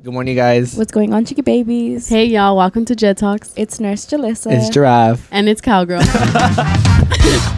Good morning, guys. What's going on, chicky babies? Hey y'all, welcome to Jet Talks. It's Nurse Jalissa. It's Giraffe. And it's Cowgirl.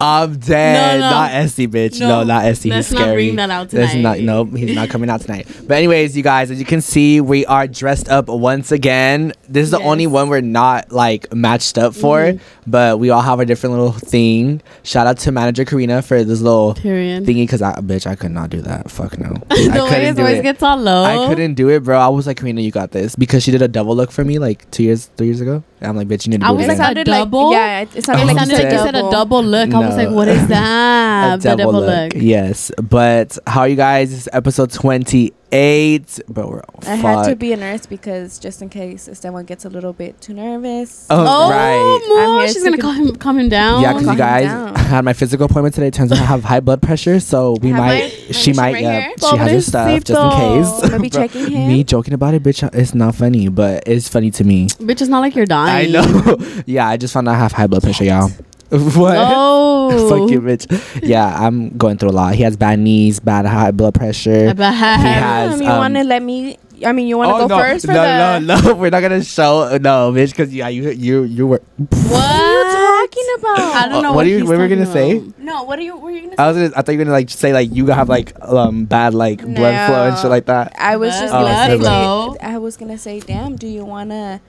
I'm dead. No, no. Not Essie, bitch. No, No. not Essie. Let's He's not scary. bring that out Let's tonight. not. Nope, he's not coming out tonight. But anyways, you guys, as you can see, we are dressed up once again. This is the only one we're not like matched up for, Mhm. but we all have a different little thing. Shout out to manager Karina for this little Period. thingy because I, bitch, I could not do that. Fuck no. the I way his voice gets all low. I couldn't do it, bro. I was like, Karina, you got this because she did a double look for me like two years, three years ago. And I'm like, bitch, you need to I do was it like, again. a sounded double? Like, yeah, it, it sounded like sounded you like you said a double look. I was like, what is that? A the double look. Yes, but how are you guys? This is episode 28. But we're all I had to be a nurse because just in case someone gets a little bit too nervous. Oh, Oh, right. I'm Mo, here she's to gonna con- calm him, calm him down. Yeah, because you guys. I had my physical appointment today. Turns out I have high blood pressure, so we Have might, my- she might, right yeah, she has her stuff just in case. I'm gonna be checking him. Me joking about it, bitch, it's not funny, but it's funny to me. Bitch, it's not like you're dying. I know. yeah, I just found out I have high blood pressure, y'all. what? Oh. Fuck you, bitch. Yeah, I'm going through a lot. He has bad knees, bad high blood pressure. About- He has, Um, you um, want to let me? I mean, you want to Oh, go no, first for no, the? no, no. We're not gonna show no, bitch, because yeah, you, you, you were. What? What are you talking about? I don't Uh, know what what, are you- what were we gonna say? No, what are you? What are you gonna? I was, gonna, I thought you were gonna like say like you have like um bad like blood flow and shit like that. I was just Oh, gonna say, I was gonna say, damn. Do you wanna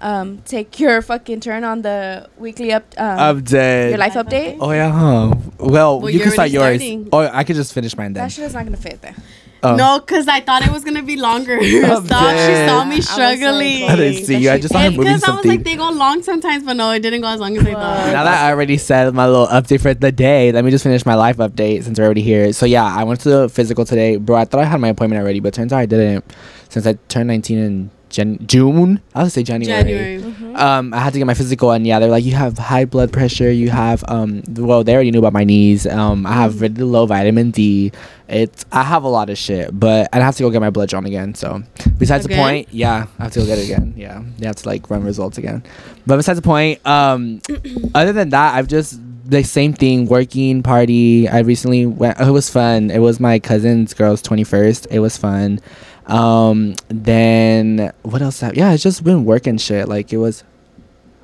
um take your fucking turn on the weekly up um, I'm your life Life update? Oh yeah, huh? Well, Well, you can start yours. starting. Oh, I could just finish mine then. That shit is not gonna fit there. Oh. No, because I thought it was gonna be longer. Stop. She saw me was like, struggling. I didn't see you. I just saw him It's moving because I was something. like, they go long sometimes, but no, it didn't go as long as I thought. now that I already said my little update for the day, let me just finish my life update since we're already here. So yeah, I went to the physical today, bro. I thought I had my appointment already, but turns out I didn't. Since I turned 19 in Jan- June, I would say January. January. Mm-hmm. Um, I had to get my physical, and yeah, they're like, you have high blood pressure. You have um, well, they already knew about my knees. Um, I have really low vitamin D. It's I have a lot of shit, but I have to go get my blood drawn again. So besides the point, yeah, I have to go get it again. Yeah, they have to like run results again. But besides the point, um, other than that, I've just the same thing working party. I recently went. It was fun. It was my cousin's girl's twenty first. It was fun. Um, then what else? Have, yeah, it's just been working shit. Like it was,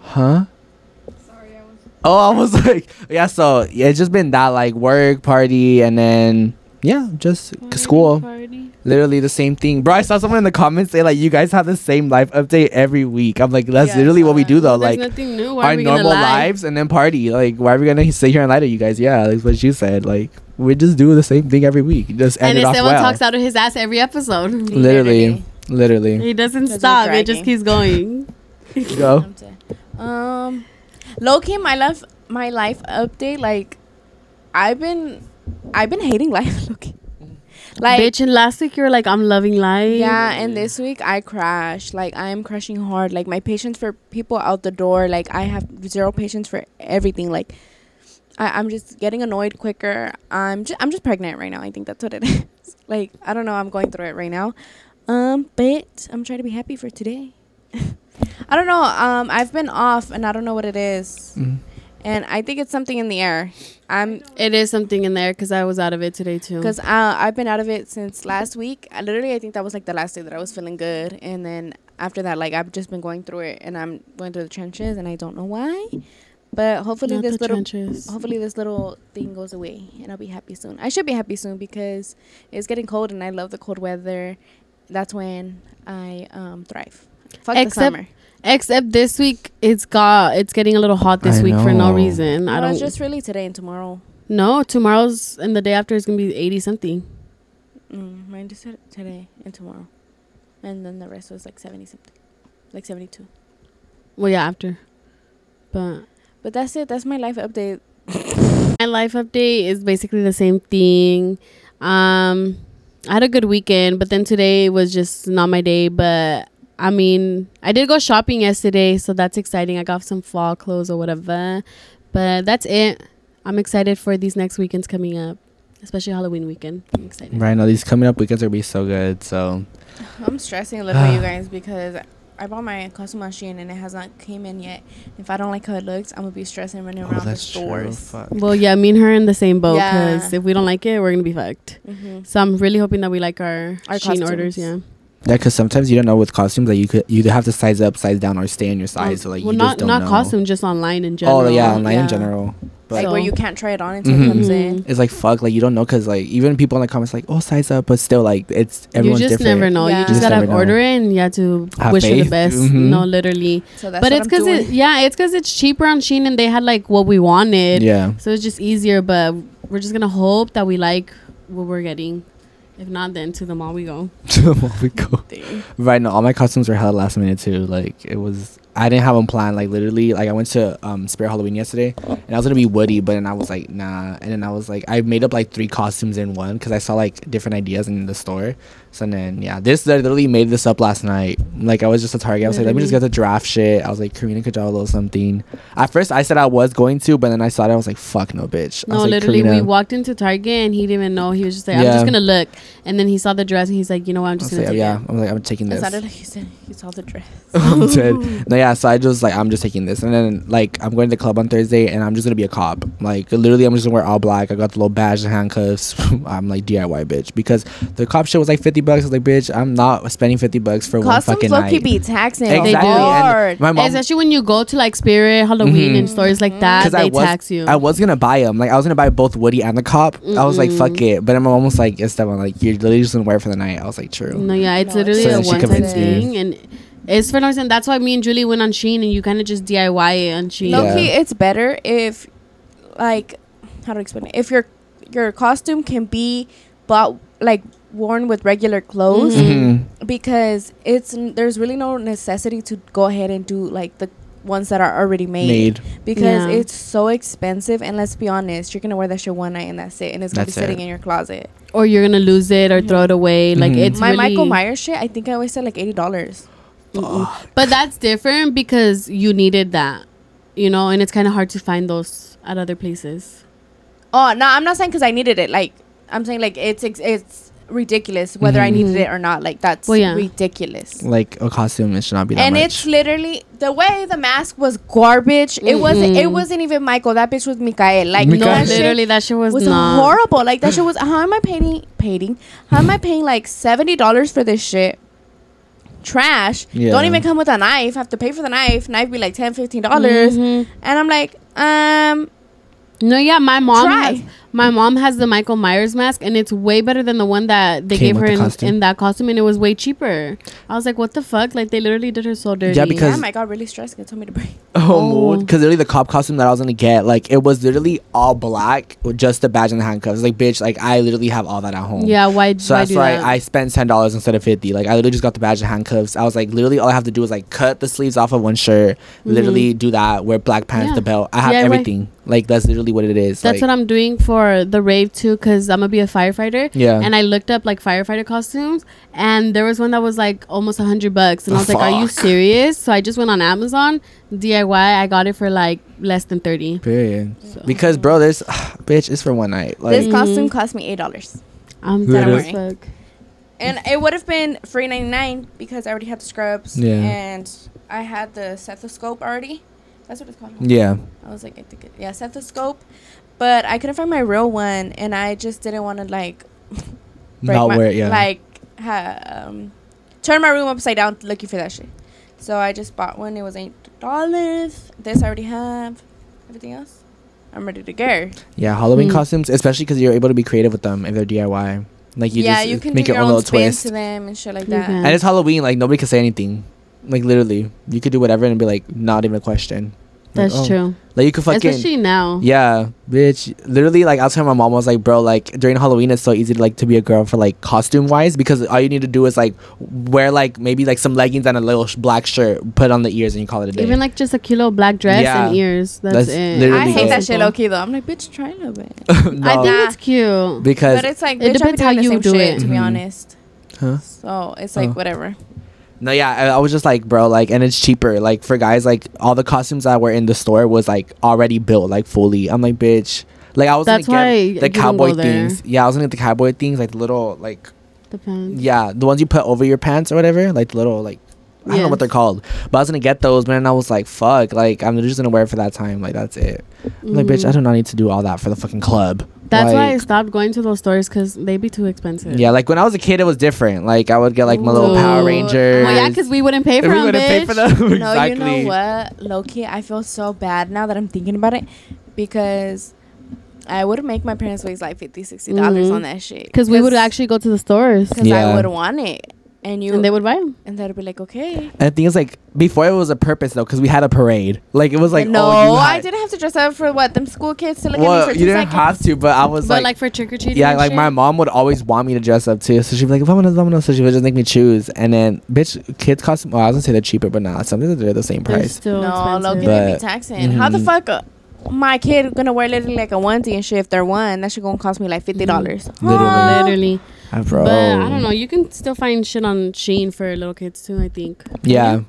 huh? Sorry, I was. Oh, I was like, yeah. So yeah, it's just been that like work party, and then yeah, just c- school. Party. Literally the same thing, bro. I saw someone in the comments say like, you guys have the same life update every week. I'm like, that's Yeah, literally saw what we do though. There's Like nothing new. Why our are we normal lives and then party. Like, why are we gonna sit here and lie to you guys? Yeah, that's what you said. Like, we just do the same thing every week. Just end And it if off someone well. talks out of his ass every episode, literally, literally. he doesn't stop. It just keeps going. Go. Um, low key, my life, my life update. Like, I've been, I've been hating life. Low key. Like, Bitch, and last week you were like, I'm loving life. yeah, and this week I crashed. Like, I am crushing hard. Like, my patience for people out the door. Like, I have zero patience for everything. Like, I, I'm just getting annoyed quicker. I'm just, I'm just pregnant right now. I think that's what it is. like, I don't know. I'm going through it right now. Um, but I'm trying to be happy for today. I don't know. Um, I've been off, and I don't know what it is. Mhm. And I think it's something in the air. I'm It is something in there because I was out of it today too. because uh, I've been out of it since last week. I literally, I think that was like the last day that I was feeling good, and then after that, like I've just been going through it, and I'm going through the trenches, and I don't know why. But hopefully, Not this little trenches. hopefully this little thing goes away, and I'll be happy soon. I should be happy soon because it's getting cold, and I love the cold weather. That's when I um thrive. Fuck Except- the summer. Except this week, it's got it's getting a little hot this I week for no know. reason. I don't. it's just really today and tomorrow. no, tomorrow's and the day after is gonna be eighty something. Mm, mine just said today and tomorrow, and then the rest was like seventy something, like seventy two. Well, yeah, after. But But that's it. That's my life update. my life update is basically the same thing. Um, I had a good weekend, but then today was just not my day. But I mean, I did go shopping yesterday, so that's exciting. I got some fall clothes or whatever. But that's it. I'm excited for these next weekends coming up, especially Halloween weekend. I'm excited. Right now, these coming up weekends are gonna be so good. So I'm stressing a little bit, you guys, because I bought my costume machine and it has not came in yet. If I don't like how it looks, I'm gonna be stressing running Oh, around the that's true. stores. Fuck. Well, yeah, me and her in the same boat Yeah. because if we don't like it, we're gonna be fucked. hmm So I'm really hoping that we like our, Our Shein costumes. orders. Yeah. Yeah, because sometimes you don't know with costumes that you could you have to size up, size down, or stay in your size. so like well, you not just don't not know. costume, just online in general. Oh yeah, online in general. But Like where So- you can't try it on until Mhm. it comes Mhm. in. it's like fuck, like you don't know because like even people in the comments like oh size up, but still like it's everyone's different. You just different. never know. Yeah. You You just just gotta order it and you have to Have wish for the faith. best. Mhm. No, literally. So that's but what it's I'm because doing. it, yeah, it's because it's cheaper on Shein and they had like what we wanted. Yeah. So it's just easier. But we're just gonna hope that we like what we're getting. If not, then to the mall we go. To the mall we go. Right now, all my costumes were held last minute too. Like it was, I didn't have them planned. Like literally, like I went to um Spirit Halloween yesterday, and I was gonna be Woody, but then I was like, nah. And then I was like, I made up like three costumes in one because I saw like different ideas in the store. So then yeah, this I literally made this up last night. Like I was just a Target. I was like, let me just get the draft shit. I was like, Karina could draw a something. At first, I said I was going to, but then I saw it. I was like, fuck no, bitch. I No, was like, literally, we walked into Target and he didn't even know. He was just like, "I'm Yeah. just gonna look," and then he saw the dress and he's like, "You know what? I'm just gonna like, take yeah, it." I'm like, I'm taking this. like you said you saw the dress. I'm dead. No, yeah. So I just like I'm just taking this, and then like I'm going to the club on Thursday, and I'm just gonna be a cop. Like literally, I'm just gonna wear all black. I got the little badge and handcuffs. I'm like DIY bitch because the cop shit was like 50 bucks. I was like, bitch, I'm not spending 50 bucks for one Costumes fucking low night. key be taxing Exactly. They do. hard. And my mom, Especially when you go to like Spirit, Halloween, Mhm. and stores like that, 'Cause they I was- tax you. I was gonna buy them. Like I was gonna buy both Woody and the cop. I was like, fuck it. But then my mom was like, Esteban, like you're literally just gonna wear it for the night. I was like, true. no, yeah, it's No, literally it's a one-time thing, and it's for no reason. That's why me and Julie went on Shein, and you kind of just DIY it on Shein. No. Low key, Yeah. it's better if, like, how to explain it? If your your costume can be bought like worn with regular clothes, Mhm. Mhm. because it's there's really no necessity to go ahead and do like the ones that are already made, Made. because Yeah. it's so expensive. And let's be honest, you're gonna wear that shit one night and that's it, and it's gonna That's be sitting it. in your closet. Or you're gonna lose it or Mhm. throw it away. Like Mhm. it's My really, Michael Myers shit, I think I wasted like eighty dollars. Mm-mm. But that's different because you needed that, you know, and it's kind of hard to find those at other places. Oh no, I'm not saying because I needed it. Like I'm saying like it's it's, it's ridiculous whether I Mhm. needed it or not. Like that's Well, yeah. ridiculous. Like a costume, it should not be that and much. it's literally the way the mask was garbage. It wasn't. It wasn't even Michael. That bitch was Mikael. Like Mikael. no, No, that shit literally, that shit was, was not. horrible. Like that shit was. How am I paying? Paying? How am I paying like seventy dollars for this shit? Trash. Yeah. Don't even come with a knife. Have to pay for the knife. Knife be like 10 dollars. Mhm. And I'm like, um, No, yeah, my mom Try. has my mom has the Michael Myers mask, and it's way better than the one that they Came gave her the in, costume. in that costume, and it was way cheaper. I was like, what the fuck? Like they literally did her so dirty. Yeah, because- damn, I got really stressed. They told me to bring. Oh, Oh. because literally the cop costume that I was gonna get, like it was literally all black with just the badge and the handcuffs. Like, bitch, like I literally have all that at home. yeah, why? So why that's do why that? I spent ten dollars instead of fifty. Like I literally just got the badge and handcuffs. I was like, literally, all I have to do is like cut the sleeves off of one shirt, literally do that, wear black pants, Mm-hmm. Yeah. the belt. I have DIY. everything. Like that's literally what it is. That's like, what I'm doing for the rave too, because I'm gonna be a firefighter. Yeah. And I looked up like firefighter costumes, and there was one that was like almost a hundred bucks, and I was like, "Are you serious?" So I just went on Amazon DIY. I got it for like less than thirty. Period. So. Because bro, this bitch is for one night. Like this costume mm-hmm. cost me eight dollars, I'm dead I'm fuck. and it would have been free ninety nine because I already had the scrubs. Yeah. And I had the stethoscope already. That's what it's called. yeah. I was like, I think it, yeah, stethoscope. But I couldn't find my real one, and I just didn't want to like break Not my, wear it. Yeah. like ha, um, turn my room upside down looking for that shit. So I just bought one. It was eight dollars. This I already have. Everything else, I'm ready to go. yeah. Halloween Hmm. costumes, especially because you're able to be creative with them if they're DIY. Like you yeah, just you can make do your, your own own little spin twist. to them and shit like You that. can. And it's Halloween, like nobody can say anything. Like literally, you could do whatever and be like, not even a question. Like, That's oh. true. Like you could fucking Especially now. yeah, bitch. Literally, like I was telling my mom, I was like, bro, like during Halloween, it's so easy to like to be a girl for like costume wise because all you need to do is like wear like maybe like some leggings and a little sh- black shirt, put on the ears, and you call it a day. Even like just a kilo black dress Yeah. and ears. That's, That's it. literally I hate it. that shit Simple. low key though. I'm like, bitch, try a little bit. No, I think Nah. it's cute. because But it's like, It bitch, depends I'm how doing the you same do shit, it. To be Mhm. honest. Huh? So it's like Oh. whatever. No, yeah, I, I was just like, bro, like, and it's cheaper. Like for guys, like all the costumes that were in the store was like already built, like fully. I'm like, bitch. Like I was That's gonna get the cowboy things. Yeah, I was gonna get the cowboy things, like the little, like Depends. yeah, the ones you put over your pants or whatever, like the little, like I don't know what they're called, but I was gonna get those, but then I was like, fuck, like I'm just gonna wear it for that time, like that's it. I'm Like, bitch, I Mhm. do not need to do all that for the fucking club. That's why I stopped going to those stores because they'd be too expensive. Yeah, like when I was a kid, it was different. Like I would get like my little Power Rangers. Well, yeah, because we wouldn't pay for we them, wouldn't bitch. pay for them. exactly. No, you know what, Loki? I feel so bad now that I'm thinking about it because I would make my parents waste like 50 60 dollars Mhm. on that shit. Because we would actually go to the stores because Yeah. I would want it, and you and they would buy them. and they'd be like, okay. And the thing is, like before, it was a purpose though, because we had a parade. Like it was like, no, oh, you I didn't have to dress up for what them school kids to look Well, at me for you two didn't seconds. have to, but I was But like, like, for trick or treating. yeah, like my mom would always want me to dress up too. So she'd be like, "Vámonos, vámonos." So she would just make me choose. And then, bitch, kids cost. Well, I was gonna say they're cheaper, but nah, sometimes they're the same They're price. still no, expensive. Loki But- they be taxing. How the Mhm. fuck? Uh, my kid gonna wear literally like a onesie and shit if they're one. That shit gonna cost me like fifty dollars. Literally. Literally. Bro. But I don't know. You can still find shit on Shein for little kids too. I think. Yeah,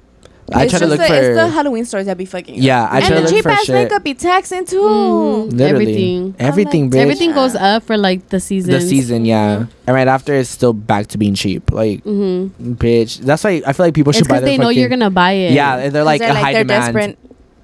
I it's try to look the, for. It's the Halloween stores that be fucking. up. Yeah, I and try to the look cheap for ass shit. makeup be taxing too. Literally. Everything. Everything, I'm bitch. Everything goes up for like the season. the season, yeah, and right after it's still back to being cheap. Like, Mm-hmm. bitch, that's why I feel like people It's should buy. because their they know you're gonna buy it. Yeah, and they're like they're a high they're demand. desperate.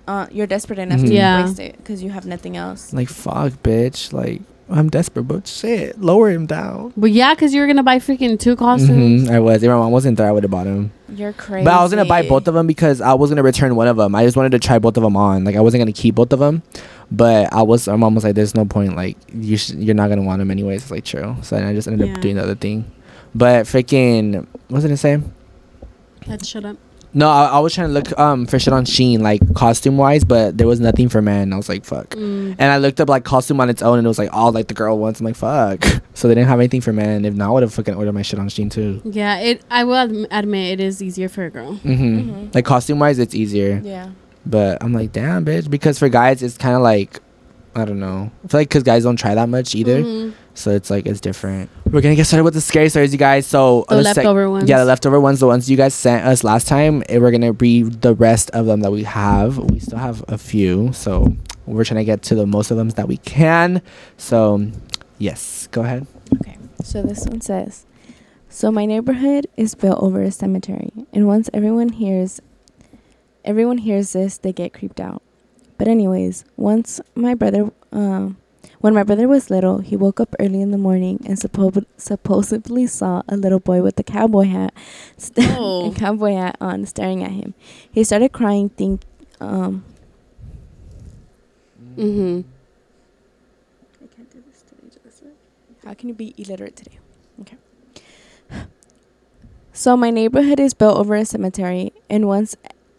Uh, you're desperate enough Mhm. to Yeah. waste it because you have nothing else. Like fuck, bitch. Like I'm desperate, but shit, lower him down. But yeah, because you were gonna buy freaking two costumes. Mhm, I was. If my mom wasn't there, I would have bought him. You're crazy. But I was gonna buy both of them because I was gonna return one of them. I just wanted to try both of them on. Like I wasn't gonna keep both of them, but I was. My mom was like, "There's no point. Like you, sh- you're not gonna want them anyways." It's like true. So then I just ended Yeah. up doing the other thing. But freaking, what was I gonna say? Let's shut up. No, I, I was trying to look um for shit on Shein, like costume wise, but there was nothing for men. I was like, fuck. Mm. And I looked up like costume on its own, and it was like all like the girl ones. I'm like, fuck. So they didn't have anything for men. If not, I would have fucking ordered my shit on Shein too. Yeah, it. I will admit it is easier for a girl. Mm-hmm. Mhm. Like costume wise, it's easier. Yeah. But I'm like, damn, bitch. Because for guys, it's kind of like, I don't know. I feel like because guys don't try that much either. Mhm. So it's like, it's different. We're going to get started with the scary stories, you guys. So, The on sec- leftover ones. yeah, the leftover ones, the ones you guys sent us last time, we're going to read the rest of them that we have. We still have a few. So we're trying to get to the most of them that we can. So, yes, go ahead. Okay. So this one says, "So my neighborhood is built over a cemetery, and once everyone hears, everyone hears this, they get creeped out. But anyways, once my brother, um, when my brother was little, he woke up early in the morning and suppo- supposedly saw a little boy with a cowboy hat, st- Oh. a cowboy hat on, staring at him. He started crying, think, um." Mm-hmm. I can't do this today, Joseph. How can you be illiterate today? Okay. So my neighborhood is built over a cemetery, and once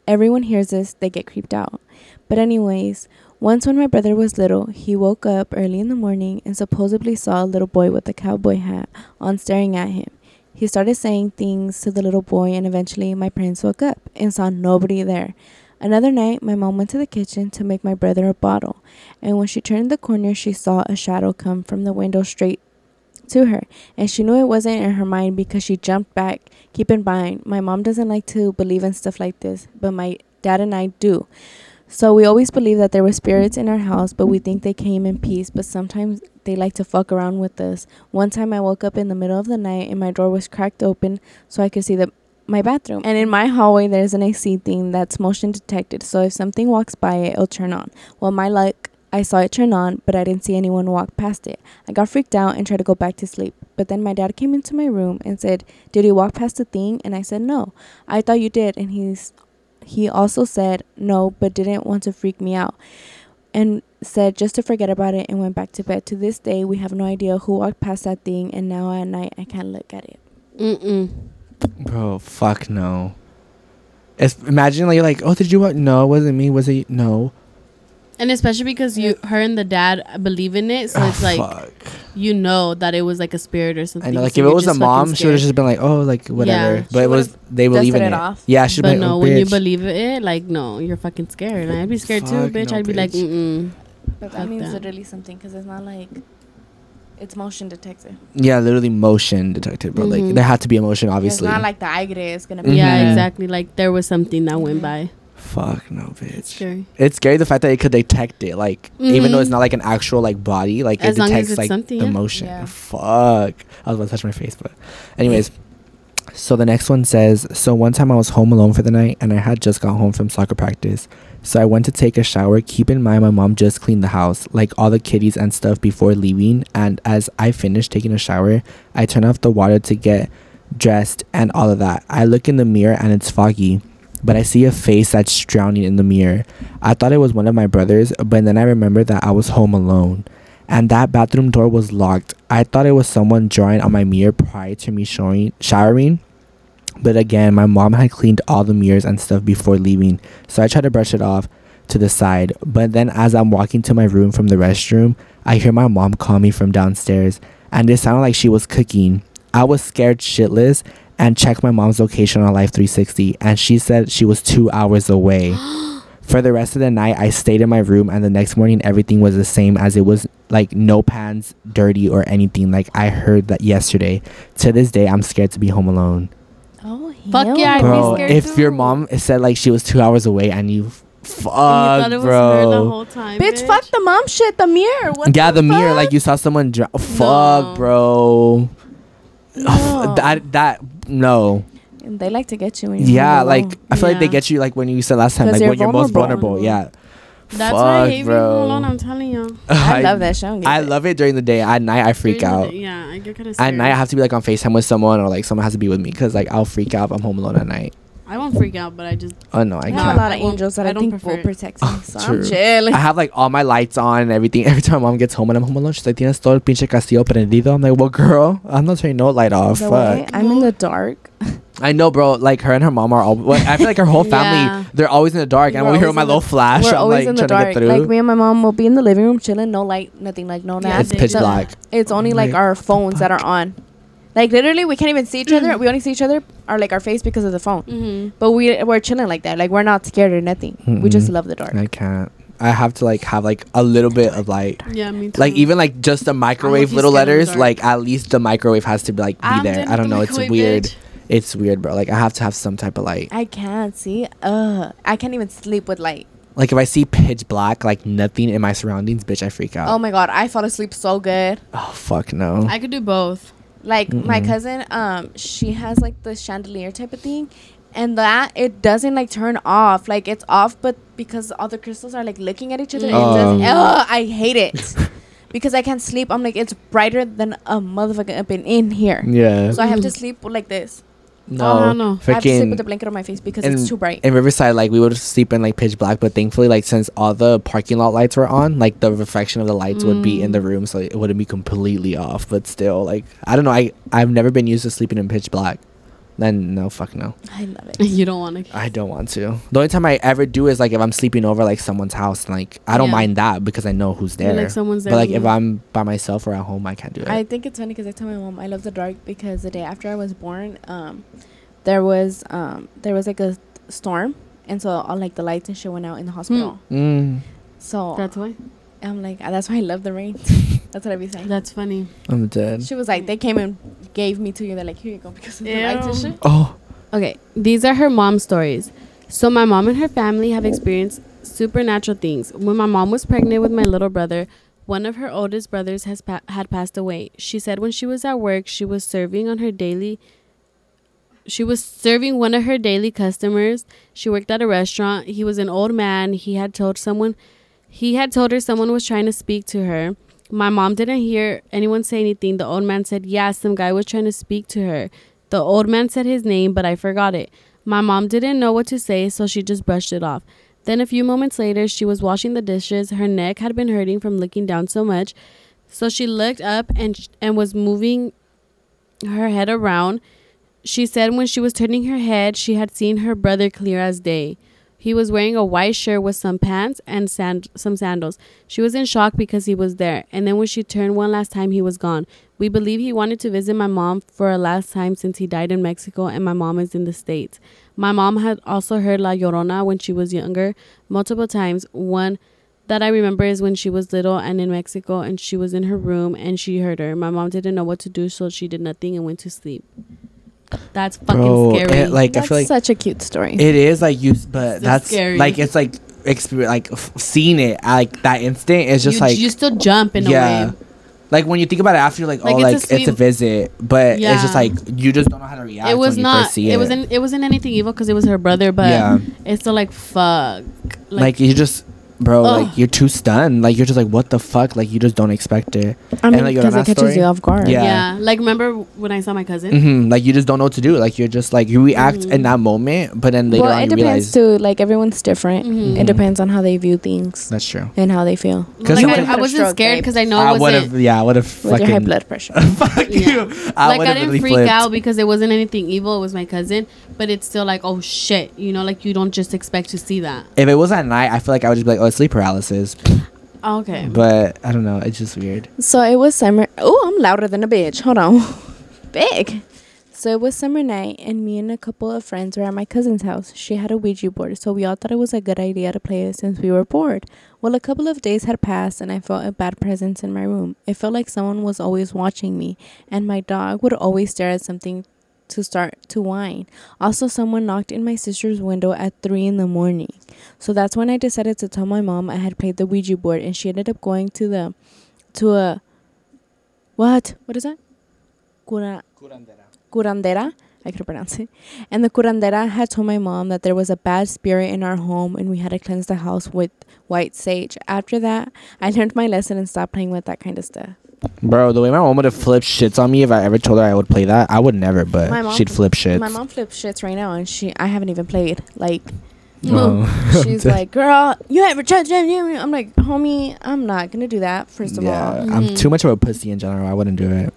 everyone hears this, they get creeped out. But anyways, once when my brother was little, he woke up early in the morning and supposedly saw a little boy with a cowboy hat on staring at him. He started saying things to the little boy, and eventually my parents woke up and saw nobody there. Another night, my mom went to the kitchen to make my brother a bottle, and when she turned the corner, she saw a shadow come from the window straight to her, and she knew it wasn't in her mind because she jumped back. Keep in mind, my mom doesn't like to believe in stuff like this, but my dad and I do. So we always believe that there were spirits in our house, but we think they came in peace, but sometimes they like to fuck around with us. One time I woke up in the middle of the night and my door was cracked open so I could see the my bathroom. And in my hallway there's an AC thing that's motion detected. So if something walks by it, it'll turn on. Well, my luck, I saw it turn on, but I didn't see anyone walk past it. I got freaked out and tried to go back to sleep. But then my dad came into my room and said, "Did you walk past the thing?" And I said, "No. I thought you did." And he's he also said, "No, but didn't want to freak me out." And said just to forget about it and went back to bed. To this day, we have no idea who walked past that thing, and now at night I can't look at it. Mm-mm. Bro, fuck no. It's, imagine like you're like, oh, did you what? No, it wasn't me. Was it? No. And especially because you, her and the dad believe in it, so Ah, it's like fuck. you know that it was like a spirit or something. I know, like so if it was a mom, she would have just been like, oh, like whatever. Yeah. but it was they believe in it. it off. Yeah, she'd But be like, no, oh, when you believe it, like no, you're fucking scared. And I'd be scared too, bitch. no, I'd be like, bitch. mm But Fuck that means that. literally something because it's not like it's motion detected. Yeah, literally motion detected, bro. Like Mhm. there had to be a motion, obviously. It's not like the aire is gonna be. Yeah, Mhm. exactly. Like there was something that went Mhm. by. Fuck no, It's bitch. scary. It's scary the fact that it could detect it, like even though it's mm-hmm. not like an actual like body, like As it detects it's like the yeah. motion. Yeah. Fuck. I was about to touch my face, but anyways. So the next one says, so one time I was home alone for the night and I had just got home from soccer practice. So I went to take a shower. Keep in mind my mom just cleaned the house, like all the kitties and stuff before leaving. And as I finished taking a shower, I turn off the water to get dressed and all of that. I look in the mirror and it's foggy, but I see a face that's drowning in the mirror. I thought it was one of my brothers, but then I remembered that I was home alone. And that bathroom door was locked. I thought it was someone drawing on my mirror prior to me showering, showering. But again, my mom had cleaned all the mirrors and stuff before leaving, so I tried to brush it off to the side. But then, as I'm walking to my room from the restroom, I hear my mom call me from downstairs, and it sounded like she was cooking. I was scared shitless and checked my mom's location on Life 360, and she said she was two hours away. For the rest of the night, I stayed in my room, and the next morning, everything was the same as it was like no pans dirty or anything. Like I heard that yesterday. To this day, I'm scared to be home alone. Oh, Fuck hell yeah, I'd be no. Bro, scared if your mom said like she was two hours away and you, fuck, you thought it was her the bro. whole time. Bitch, fuck the mom shit. The mirror. What yeah, the, mirror, fuck? like you saw someone. Dr- fuck, bro. No. that that no. they like to get you. When you're Yeah, like alone. I feel like they get you like when you said last time, like when you're most vulnerable. Yeah. That's why I hate being bro. home alone. I'm telling you. I love that show. I love it during the day. At night, I freak During out. day- Yeah, I get kind of At night, I have to be like on Facetime with someone, or like someone has to be with me, cause like I'll freak out if I'm home alone at night. I won't freak out, but I just Oh no, I I can't. have a lot of angels that I I, don't think prefer will protect me. So True. I'm chilling. I have like all my lights on and everything. Every time mom gets home and I'm home alone, she's like, "Tienes todo el pinche castillo prendido." I'm like, "Well, girl, I'm not turning no light off." The Fuck. way I'm in the dark. I know, bro. Like her and her mom are all. Well, I feel like her whole family, Yeah. they're always in the dark. And We're when we hear my in little flash, We're I'm always like in the trying dark. to get through. Like me and my mom will be in the living room chilling, no light, nothing, like no Yeah, nap. they pitch black. It's only like Like, our phones that are on. Like literally, we can't even see each other. We only see each other or like our face because of the phone. Mm-hmm. But we we're chilling like that. Like we're not scared or nothing. We just love the dark. I can't. I have to like have like a little bit of light. Yeah, me too. Like even like just the microwave little scared in the letters. Like at least the microwave has to be like be I'm there. I don't know. It's weird. bitch. It's weird, bro. Like I have to have some type of light. I can't see. Ugh, I can't even sleep with light. Like if I see pitch black, like nothing in my surroundings, bitch, I freak out. Oh my god, I fall asleep so good. oh fuck no. I could do both. Like my Mm-mm. cousin, um, she has like the chandelier type of thing, and that it doesn't like turn off. Like it's off, but because all the crystals are like looking at each other, it does. Oh. Ugh, I hate it because I can't sleep. I'm like it's brighter than a motherfucker up in, in here, yeah. so I have to Mm. sleep like this. No. Oh, no. I have to sleep with a blanket on my face because in- it's too bright. in Riverside, like we would sleep in like pitch black, but thankfully, like since all the parking lot lights were on, like the reflection of the lights would be in the Mm. room, so it wouldn't be completely off. But still, like I don't know, I I've never been used to sleeping in pitch black. Then no, fuck no, I love it. you don't want to. I don't want to. The only time I ever do is like if I'm sleeping over like someone's house, like I don't Yeah. mind that because I know who's there. Like someone's there. but like with if you. I'm by myself or at home, I can't do it. I think it's funny because I tell my mom I love the dark because the day after I was born, um, there was um there was like a storm, and so all like the lights and shit went out in the hospital. mm, So That's why. I'm like "Ah, that's why I love the rain. that's what I be saying. That's funny. I'm dead. She was like they came and gave me to you. They're like here you go because of the lights and Ew. shit. Oh, Okay, these are her mom's stories. So my mom and her family have experienced supernatural things. When my mom was pregnant with my little brother, one of her oldest brothers has pa- had passed away. She said when she was at work, she was serving on her daily she was serving one of her daily customers. She worked at a restaurant. He was an old man. He had told someone he had told her someone was trying to speak to her. My mom didn't hear anyone say anything. The old man said, "Yeah, some guy was trying to speak to her." The old man said his name, but I forgot it. My mom didn't know what to say, so she just brushed it off. Then a few moments later, she was washing the dishes. Her neck had been hurting from looking down so much, so she looked up and sh- and was moving her head around. She said when she was turning her head, she had seen her brother clear as day. He was wearing a white shirt with some pants and sand- some sandals. She was in shock because he was there, and then when she turned one last time, he was gone. We believe he wanted to visit my mom for a last time since he died in Mexico and my mom is in the States. My mom had also heard La Llorona when she was younger multiple times. One that I remember is when she was little and in Mexico and she was in her room and she heard her. My mom didn't know what to do, so she did nothing and went to sleep. That's fucking bro, scary. it, like That's I feel like such a cute story. It is like you, but It's that's scary. like it's like experience, like f- seeing it, uh, like that instant is just you, like you still jump in yeah. a way. Like when you think about it after, you're like, Like, oh, it's a like it's a visit, but it's just like you just don't know how to react. it was when you not. First see It, it, wasn't. It wasn't anything evil because it was her brother. But Yeah. it's still like fuck. like, you just, bro, Ugh. like you're too stunned. Like you're just like, what the fuck? Like you just don't expect it. I mean, like, because it catches story? you off guard. Yeah. yeah. Like remember when I saw my cousin? hmm Like you just don't know what to do. Like you're just like you react Mhm. in that moment, but then later well, on it you depends realize too. Like everyone's different. Mhm. It depends on how they view things that's true. and how they feel. 'Cause Like I, I wasn't scared because I know I it would wasn't. have, yeah, I would have With your high blood pressure. fuck Yeah. you. I like I didn't really freak flipped. out because it wasn't anything evil. It was my cousin, but it's still like, oh shit, you know, like you don't just expect to see that. If it was at night, I feel like I would just be like, oh, it's sleep paralysis. Okay. But I don't know. It's just weird. So it was summer. Oh, I'm louder than a bitch. Hold on. Big. So it was summer night, and me and a couple of friends were at my cousin's house. She had a Ouija board, so we all thought it was a good idea to play it since we were bored. Well, a couple of days had passed, and I felt a bad presence in my room. It felt like someone was always watching me, and my dog would always stare at something to start to whine. Also, someone knocked in my sister's window at 3 in the morning. So that's when I decided to tell my mom I had played the Ouija board, and she ended up going to the to a what? What is that? Cura, curandera. I could pronounce it. And the curandera had told my mom that there was a bad spirit in our home and we had to cleanse the house with white sage. After that, I learned my lesson and stopped playing with that kind of stuff. Bro, the way my mom would have flipped shits on me if I ever told her I would play that, I would never, but My mom- she'd flip shits. My mom flips shits right now and she I haven't even played. Like Oh. she's like, "Girl, you ever tried to I'm like, "Homie, I'm not going to do that first of yeah, all." I'm Mhm. too much of a pussy in general. I wouldn't do it.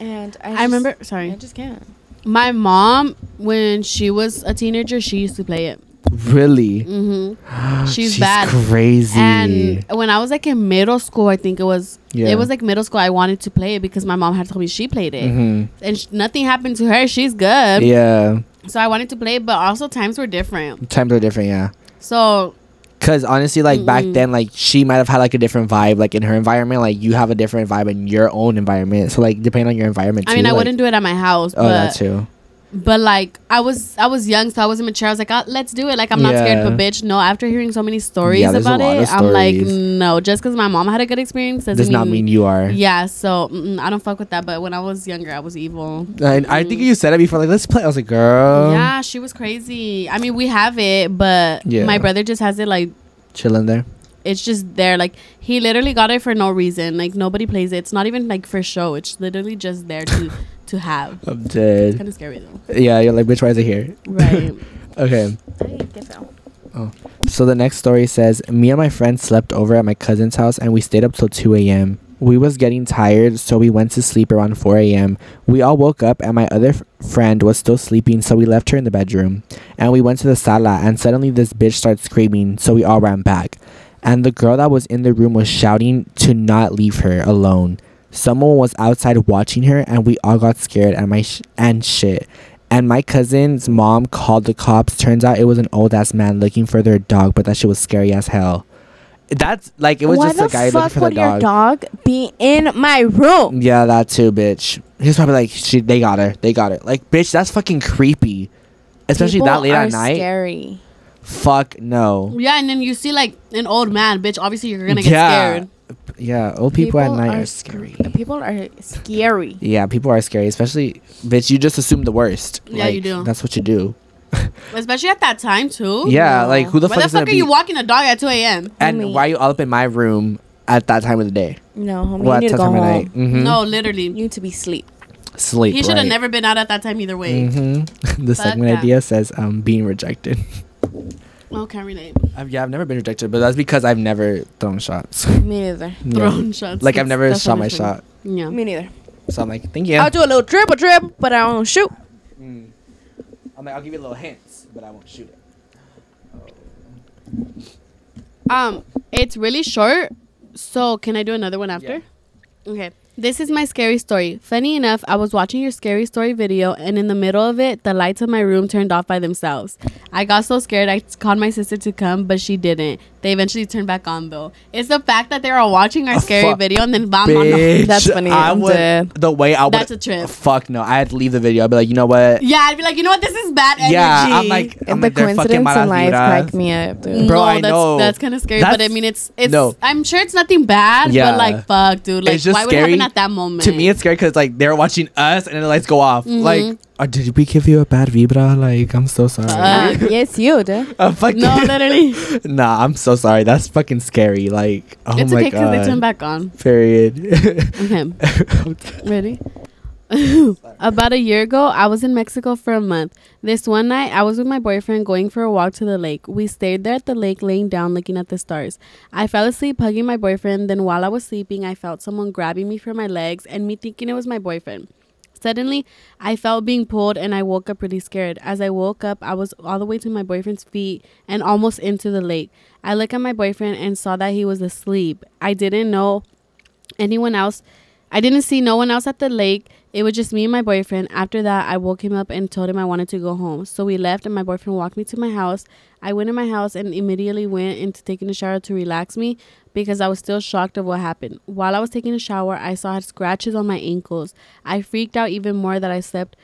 And I, I just- remember. Sorry, I just can't. my mom when she was a teenager, she used to play it. Really? Mm-hmm. She's She's bad. crazy. And when I was like in middle school, I think it was. Yeah. It was like middle school. I wanted to play it because my mom had told me she played it, Mhm. and sh- nothing happened to her. She's good. yeah, So I wanted to play, it, but also times were different. times are different. Yeah. So Cause honestly, like back Mm-mm. then, like she might have had like a different vibe, like in her environment. Like you have a different vibe in your own environment. So like depending on your environment. I mean, I like- wouldn't do it at my house, Oh, but that too. But like I was I was young, so I wasn't mature. I was like, oh, let's do it. Like I'm not scared of a bitch. No, after hearing so many stories Yeah, about it, of I'm like, no. Just because my mom had a good experience doesn't Does not mean you are. Yeah, so I don't fuck with that. But when I was younger, I was evil. And I think you said it before. Like, let's play. I was like, girl. yeah, she was crazy. I mean, we have it, but Yeah. my brother just has it like chilling there. it's just there. Like he literally got it for no reason. Like nobody plays it. It's not even like for show. It's literally just there to to have. I'm dead. Kind of scary though. Yeah, you're like, bitch, why is it here? Right. Okay. Hey, get down. Oh. So the next story says, me and my friend slept over at my cousin's house and we stayed up till 2 a.m. We was getting tired, so we went to sleep around 4 a.m. We all woke up and my other f- friend was still sleeping, so we left her in the bedroom. And we went to the sala and suddenly this bitch started screaming, so we all ran back. And the girl that was in the room was shouting to not leave her alone. Someone was outside watching her and we all got scared and my sh- and shit. And my cousin's mom called the cops. Turns out it was an old ass man looking for their dog, but that shit was scary as hell. That's like it was Why just the a guy looking fuck for the would your dog. dog be in my room? Yeah, that too, bitch. He was probably like, she, they got her, they got her. Like, bitch, that's fucking creepy. Especially that late are at night. Scary. Fuck no. Yeah, and then you see like an old man, bitch. Obviously, you're gonna get Yeah. scared. Yeah, old people, at night are, sc- scary. People are scary. Yeah, people are scary, especially bitch. You just assume the worst. Yeah, you do. That's what you do. Especially at that time too. Yeah, No. like who the Why fuck the is fuck are be? you walking a dog at 2 a.m.? and Homie. why are you all up in my room at that time of the day? No, homie, What you need to go home. of night? Mhm. No, literally. You need to be sleep. Sleep. He should have right. never been out at that time either way. hmm the Fuck segment that. idea says um being rejected. Oh, can't relate. I've, yeah, I've never been rejected, but that's because I've never thrown shots. Me neither. Yeah. Throwing shots. Like I've never shot my shot, Yeah. Me neither. so I'm like, thank you. I'll do a little dribble dribble, but I won't shoot. Mm. I'm like, I'll give you a little hints, but I won't shoot it. Um, it's really short. So can I do another one after? Okay. This is my scary story. Funny enough, I was watching your scary story video, and in the middle of it, the lights of my room turned off by themselves. I got so scared, I called my sister to come, but she didn't. They eventually turned back on though. It's the fact that they were watching our scary fuck. video and then bam, bam, bam. Bitch, That's funny. I I'm would dead. the way I would. That's a trip. Fuck no, I had to leave the video. I'd be like, you know what? Yeah, I'd be like, you know what? This is bad energy. Yeah, I'm like, I'm the like, coincidence in life vibras. cracked me up, dude. Bro, no, I that's, know. That's kind of scary, but I mean, it's it's. No. I'm sure it's nothing bad, Yeah. but like, fuck, dude. Like, It's just why would it scary. happen at that moment? To me, it's scary because like they're watching us and then the lights go off. Mhm. Like, oh, did we give you a bad vibra? Like, I'm so sorry. Uh, yes, you, dude. I'm fucking no, literally, nah, I'm so sorry. That's fucking scary. Like, oh it's my okay because god. they turn back on. Period. Okay, ready? About a year ago, I was in Mexico for a month. This one night, I was with my boyfriend going for a walk to the lake. We stayed there at the lake, laying down, looking at the stars. I fell asleep hugging my boyfriend. Then, while I was sleeping, I felt someone grabbing me from my legs and me thinking it was my boyfriend. Suddenly, I felt being pulled and I woke up pretty scared. As I woke up, I was all the way to my boyfriend's feet and almost into the lake. I looked at my boyfriend and saw that he was asleep. I didn't know anyone else. I didn't see no one else at the lake. It was just me and my boyfriend. After that, I woke him up and told him I wanted to go home. So we left, and my boyfriend walked me to my house. I went in my house and immediately went into taking a shower to relax me because I was still shocked of what happened. While I was taking a shower, I saw scratches on my ankles. I freaked out even more that I slept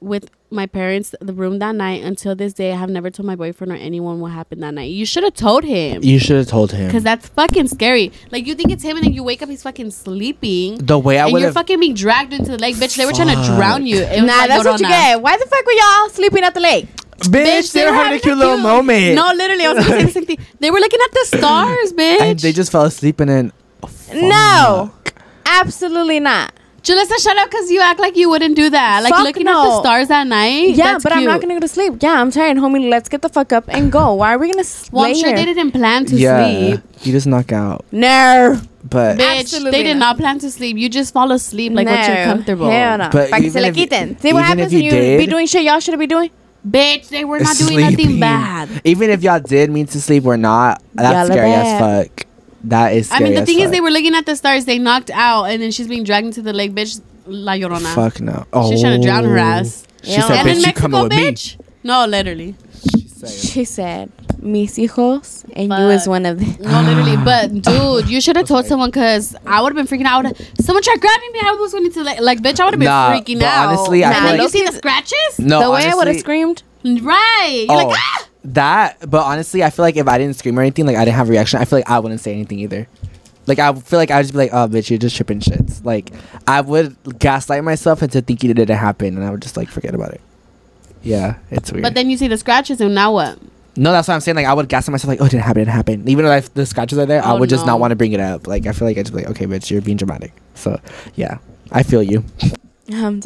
with my parents the room that night. Until this day, I have never told my boyfriend or anyone what happened that night. You should have told him. you should have told him. Cause that's fucking scary. Like you think it's him, and then you wake up, he's fucking sleeping, the way I and would you're fucking being dragged into the lake, bitch. They were trying to drown you. It was Nah, like, that's what you Llorona. get. Why the fuck were y'all sleeping at the lake? Bitch, they were having a cute little cute- moment. No, literally, I was gonna say the same thing. They were looking at the stars, bitch. and they just fell asleep and then. No, absolutely not. Julissa, shut up, cause you act like you wouldn't do that. Like Fuck looking at the stars at night. Yeah, that's but I'm not gonna go to sleep. Yeah, I'm tired, homie. Let's get the fuck up and go. Why are we gonna sleep? Well, I'm lay sure here? they didn't plan to yeah, sleep. you just knock out. No, But Bitch, Absolutely they did not. not plan to sleep. You just fall asleep like what you're comfortable. Hell no. But Pa' que se even le if you- quiten. See what even happens if when you you be doing shit y'all shouldn't be doing? Bitch, they were not doing sleeping. nothing bad. Even if y'all did mean to sleep or not, that's scary as fuck. That is I scary mean, the as thing is, fuck. they were looking at the stars. They knocked out, and then she's being dragged into the lake. Bitch, La Llorona. Fuck no. Oh. She's trying to drown her oh. ass. She Yeah. said, and in bitch, you coming Mexico, with bitch. No, literally. She said, She said, "Mis hijos," and you is Fuck. one of them. No, literally. But dude, you should have told someone because I would have been freaking out. I Someone tried grabbing me. I was going to like, like bitch. I would have been Nah, freaking but out. honestly, I feel like- you see the scratches, no, the way I would have screamed. right? You're Oh, like, ah! that. But honestly, I feel like if I didn't scream or anything, like I didn't have a reaction, I feel like I wouldn't say anything either. Like I feel like I'd just be like, "Oh, bitch, you're just tripping shits." Like I would gaslight myself into thinking it didn't happen, and I would just like forget about it. Yeah, it's weird. But then you see the scratches, and now what? No, that's what I'm saying. Like I would gaslight myself, like, "Oh, it didn't happen, it didn't happen." Even though I, the scratches are there, I Oh, would just no. not want to bring it up. Like I feel like I just be like, "Okay, bitch, you're being dramatic." So yeah, I feel you. Um,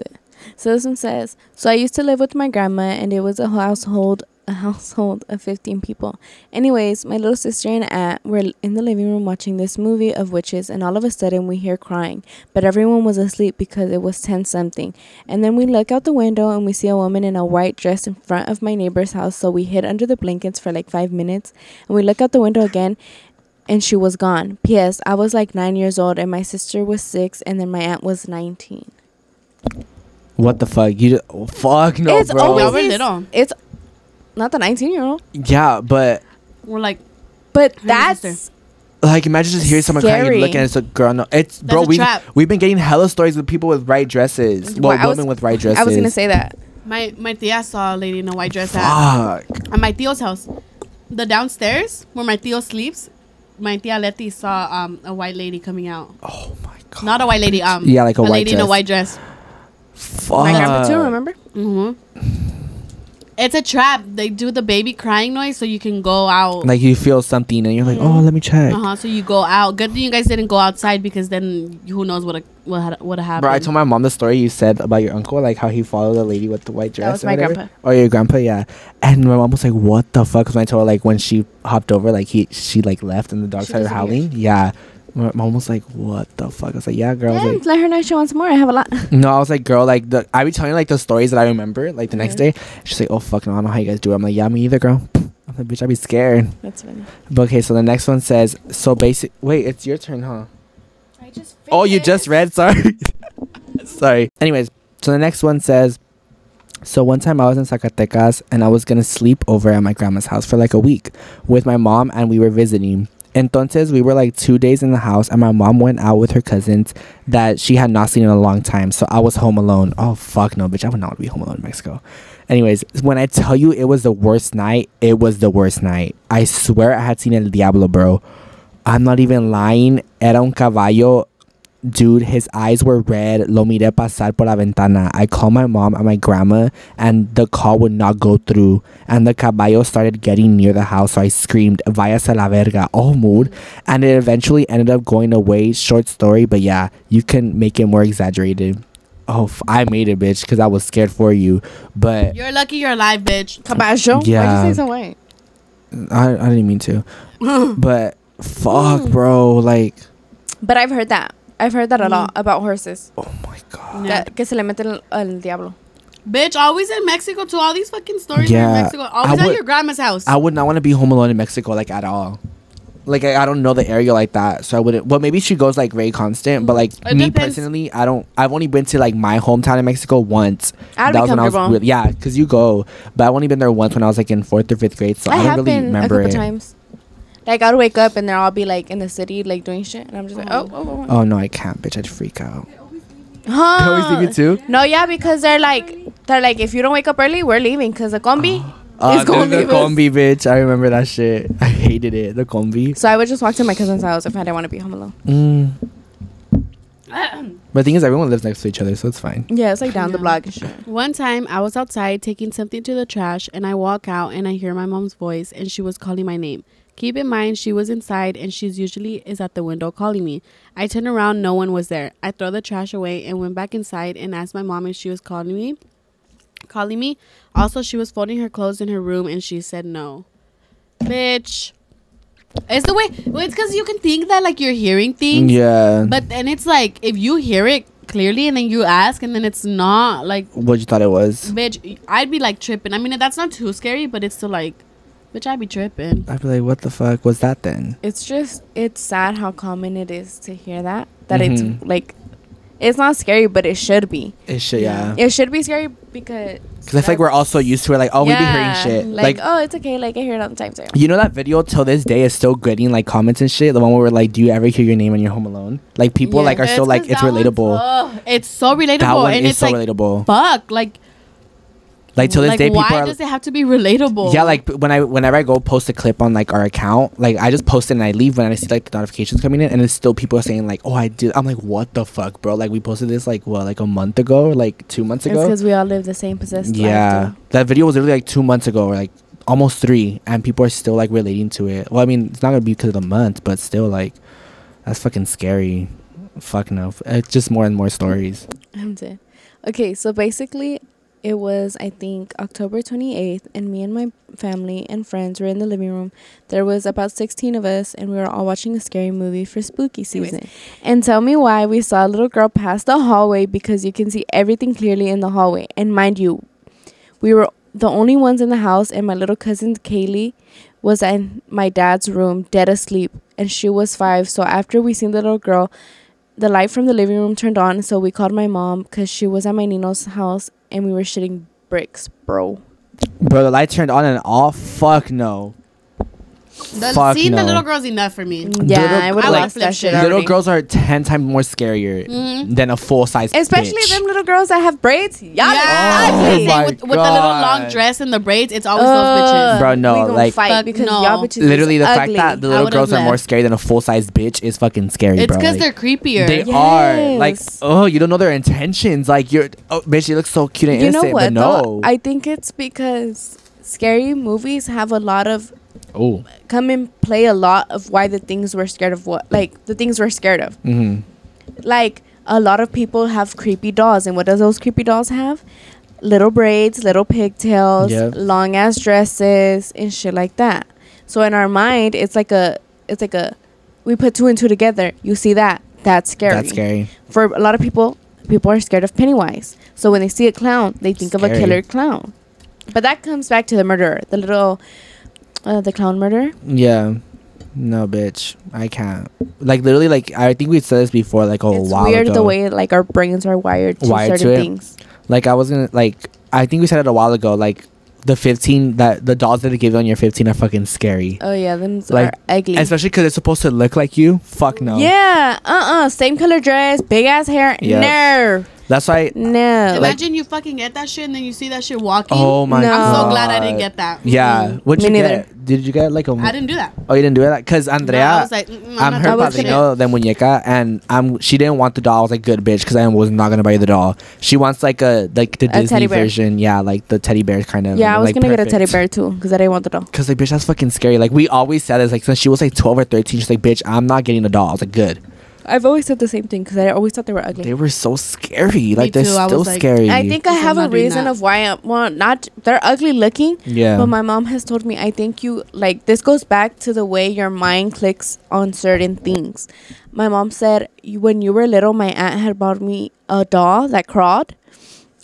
so this one says, so I used to live with my grandma, and it was a household, a household of fifteen people. Anyways, my little sister and aunt were in the living room watching this movie of witches, and all of a sudden we hear crying, but everyone was asleep because it was ten something. And then we look out the window and we see a woman in a white dress in front of my neighbor's house. So we hid under the blankets for like five minutes, and we look out the window again. And she was gone. P.S. I was like nine years old, and my sister was six, and then my aunt was 19. What the fuck? You just, oh, fuck no, it's bro. always these- little. It's not the 19 year old, yeah, but We're like, but that's like imagine just hearing someone crying and Scary. looking and it's a girl. No, it's bro. a We trap. we've been getting hella stories with people with white dresses. Well, Well, I was- women with white dresses. I was gonna say that. my my tia saw a lady in a white dress at, Fuck. at my tio's house. The downstairs where my tio sleeps, my tia Letty saw um a white lady coming out. Oh my god. Not a white lady, um Yeah, like a white lady in a dress. white dress. Fuck. My grandpa too. Remember? Mm-hmm. It's a trap. They do the baby crying noise so you can go out. Like you feel something and you're like, oh, let me check. Uh huh. So you go out. Good thing you guys didn't go outside because then who knows what a, what had, would happened. Bro, I told my mom the story you said about your uncle, like how he followed the lady with the white dress. That was my whatever. grandpa. Oh, your grandpa, yeah. And my mom was like, "What the fuck?" Because I told her like when she hopped over, like he she like left and the dog She started disappeared. howling. Yeah. My mom was like, "What the fuck?" I was like, "Yeah, girl." Yeah, like, let her know she wants more. I have a lot. No, I was like, girl, like the I be telling her like the stories that I remember, like the next Mhm. day. She's like, oh fuck no, I don't know how you guys do it. I'm like, yeah, me either, girl. I'm like, bitch, I'd be scared. That's funny. But okay, so the next one says, so basic. Wait, it's your turn, huh? I just. Oh, you just read. Sorry, sorry. Anyways, so the next one says, So one time I was in Zacatecas and I was gonna sleep over at my grandma's house for like a week with my mom and we were visiting. Entonces we were like two days in the house and my mom went out with her cousins that she had not seen in a long time. So I was home alone. Oh fuck no, bitch! I would not want to be home alone in Mexico. Anyways, when I tell you it was the worst night, it was the worst night. I swear I had seen El Diablo, bro. I'm not even lying. Era un caballo dude, his eyes were red. Lo miré pasar por la ventana. I called my mom and my grandma, and the call would not go through. And the caballo started getting near the house, so I screamed, Vayas a la verga, oh, mood. And it eventually ended up going away. Short story, but yeah, you can make it more exaggerated. Oh, f- I made it, bitch, because I was scared for you. But You're lucky you're alive, bitch. Caballo? Yeah. Why'd you say so white? I, I didn't mean to. but fuck, bro. Like, But I've heard that. I've heard that a lot mm. about horses. oh my God. Yeah. Que, que se le mete el, el diablo. Bitch, always in Mexico too. All these fucking stories Yeah, in Mexico. Always I at your grandma's house. I would not want to be home alone in Mexico like at all. Like I, I don't know the area like that, so I wouldn't. Well, maybe she goes like very constant, but like It me depends. personally, I don't. I've only been to like my hometown in Mexico once. I'd that be was when I was really, yeah, because you go, but I've only been there once when I was like in fourth or fifth grade, so I, I, don't have really been a remember couple it. times. Like I'd wake up and they'll all be like in the city, like doing shit, and I'm just like, oh, oh, oh. Oh no, I can't, bitch! I'd freak out. Huh. They always leave you too. No, yeah, because they're like, they're like, if you don't wake up early, we're leaving, because the combi Uh, is going the to leave us. combi, bitch! I remember that shit. I hated it. The combi. So I would just walk to my cousin's house if I didn't want to be home alone. Mm. But the thing is, everyone lives next to each other, so it's fine. Yeah, it's like down the block and shit. One time I was outside taking something to the trash and I walk out and I hear my mom's voice and she was calling my name. Keep in mind she was inside and she's usually is at the window calling me. I turn around, no one was there. I throw the trash away and went back inside and asked my mom if she was calling me. Calling me. Also she was folding her clothes in her room and she said no. Bitch. It's the way well, it's cause you can think that like you're hearing things. Yeah. But then it's like if you hear it clearly and then you ask and then it's not like what you thought it was? bitch i'd be like tripping i mean that's not too scary but it's still like bitch i'd be tripping I'd be like, what the fuck was that then? It's just, it's sad how common it is to hear that. That Mhm. it's like, it's not scary, but it should be. It should, yeah. It should be scary because. Because I feel like we're all so used to it. Like, oh, we be hearing shit. Like, Like, oh, it's okay. Like, I hear it all the time. So. you know that video till this day is still getting like comments and shit. The one where we're like, do you ever hear your name when you're home alone? Like, people Yeah. like are still like, it's relatable. ugh, it's so relatable that one and is it's so like relatable. fuck like Like till this like, day, people why does it have to be relatable yeah, like when I whenever I go post a clip on like our account, like I just post it and I leave when I see like the notifications coming in, and it's still people are saying like, "Oh, I did." I'm like, "What the fuck, bro?" Like we posted this like what, like a month ago, like two months ago. because we all live the same possessed Yeah, life. that video was literally like two months ago, or like almost three, and people are still like relating to it. Well, I mean, it's not gonna be because of the month, but still, like, that's fucking scary. Fuck no, it's just more and more stories. I'm dead. Okay, so basically, it was I think October 28th, and me and my family and friends were in the living room. There was about 16 of us, and we were all watching a scary movie for spooky season. Anyways. And tell me why we saw a little girl pass the hallway because you can see everything clearly in the hallway. And mind you, we were the only ones in the house, and my little cousin Kaylee was in my dad's room, dead asleep, and she was five. So after we seen the little girl, the light from the living room turned on, so we called my mom because she was at my Nino's house, and we were shitting bricks, bro. Bro, the light turned on and off. Fuck no. The, fuck seeing the little girl's enough for me Yeah, Little- I would I have like lost flip that shit shit. already. Little girls are ten times more scarier Mhm. than a full size. Especially bitch. them little girls that have braids. Y'all yeah, Oh I was gonna my say, with, with the little long God. dress and the braids, it's always Uh, those bitches. Bro, no, we gonna like- fight Fuck because no. y'all bitches is Literally, the fact ugly. that the little would've girls are more left. scary than a full size bitch is fucking scary, It's bro. because Like, they're creepier. They are like, Yes. oh, you don't know their intentions. Like, you're, oh, bitch, you look so cute and you know innocent, what but though? no. I think it's because scary movies have a lot of oh, come and play a lot of why the things we're scared of what like the things we're scared of. mm-hmm. Like a lot of people have creepy dolls, and what does those creepy dolls have? Little braids, little pigtails, Yep. long ass dresses, and shit like that. So in our mind, it's like a, it's like a, we put two and two together. You see that? That's scary. that's scary. For a lot of people, people are scared of Pennywise. So when they see a clown, they think of a killer clown. But that comes back to the murderer, the little, uh, the clown murder. Yeah. No, bitch, I can't. Like literally, like I think we said this before, like a it's while weird ago. the way like our brains are wired to Wired to certain it. things. like I was gonna like I think we said it a while ago. Like the 15 that the dolls that they give you on your 15 are fucking scary. Oh yeah, them Like, are ugly. Especially because it's supposed to look like you. Fuck no. Yeah. Uh. uh Same color dress, big ass hair. Yep. No. That's why. No. Imagine you fucking get that shit and then you see that shit walking. Oh my No. god. I'm so glad I didn't get that. Yeah. Mm. What'd Me you neither. get? Did you get like a? I didn't do that. Oh, you didn't do it because Andrea. No, I was like, I'm her I was doing padrino de muñeca, and I'm. She didn't want the doll. I was like, good bitch, because I was not gonna buy you the doll. She wants like a like the A Disney teddy bear. version. Yeah, like the teddy bear kind of. yeah, I was like, gonna get a teddy bear too because I didn't want the doll. Cause like bitch, that's fucking scary. Like we always said this. Like since she was like twelve or thirteen, she's like, bitch, I'm not getting a doll. I was like, good. I've always said the same thing because I always thought they were ugly. They were so scary. Like they're too, I still was like- scary. I think I So I'm have a not doing reason that. of why I'm well, not they're ugly looking, Yeah. but my mom has told me I think you like this goes back to the way your mind clicks on certain things. My mom said you, when you were little, my aunt had bought me a doll that crawled.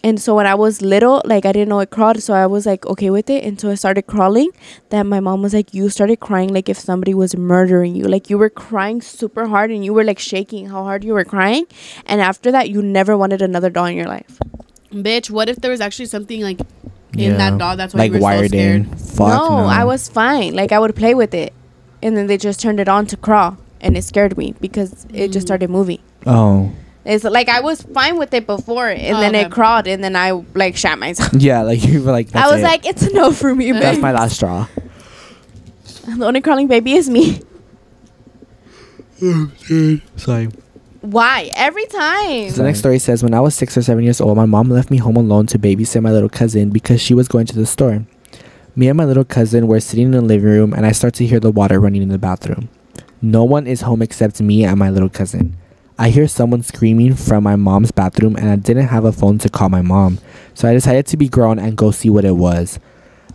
And so when I was little, like I didn't know it crawled, so I was like okay with it. And so it started crawling. Then my mom was like, "You started crying like if somebody was murdering you. Like you were crying super hard, and you were like shaking how hard you were crying. And after that, you never wanted another doll in your life. Bitch, what if there was actually something like Yeah. in that doll? That's why like you were so wired scared. in. Fuck no, no, I was fine. Like I would play with it, and then they just turned it on to crawl, and it scared me because it just Mm. started moving. Oh. It's like I was fine with it before, and Oh, then okay. it crawled, and then I like shot myself. Yeah, like you were like. I was it. like, it's a no for me, that's my last straw. the only crawling baby is me. Sorry. Why? Every time. So the next story says, when I was six or seven years old, my mom left me home alone to babysit my little cousin because she was going to the store. Me and my little cousin were sitting in the living room, and I start to hear the water running in the bathroom. No one is home except me and my little cousin. I hear someone screaming from my mom's bathroom, and I didn't have a phone to call my mom, so I decided to be grown and go see what it was.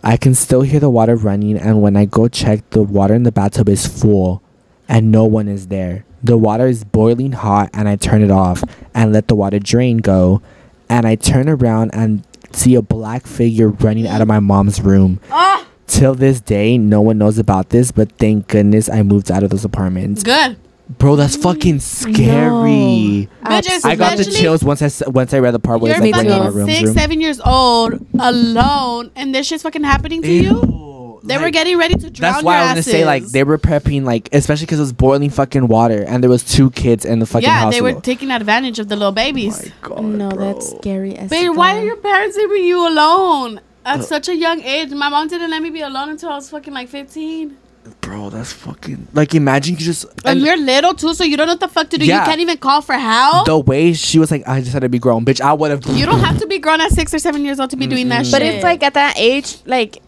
I can still hear the water running, and when I go check, the water in the bathtub is full, and no one is there. The water is boiling hot, and I turn it off and let the water drain go, and I turn around and see a black figure running out of my mom's room. Ah, Till this day, no one knows about this, but thank goodness I moved out of those apartments. good. Bro, that's fucking scary. Bitches, I got the Especially- chills once I s- once I read the part where You're it's like running out of fucking my six, room. seven years old, alone, and this shit's fucking happening to you. Ew. They were getting ready to drown That's why your I was gonna say like they were prepping like especially because it was boiling fucking water and there was two kids in the fucking yeah, house. they were alone. taking advantage of the little babies. My God, no, bro. that's scary as Babe, why fuck. are your parents leaving you alone at Uh, such a young age? My mom didn't let me be alone until I was fucking like 15. Bro. That's fucking like imagine you just And and you're little too, so you don't know what the fuck to do. Yeah. You can't even call for help. the way she was like I just had to be grown, bitch. I would have. You don't have to be grown at six or seven years old to be doing that Mm-mm. shit. But it's like at that age, like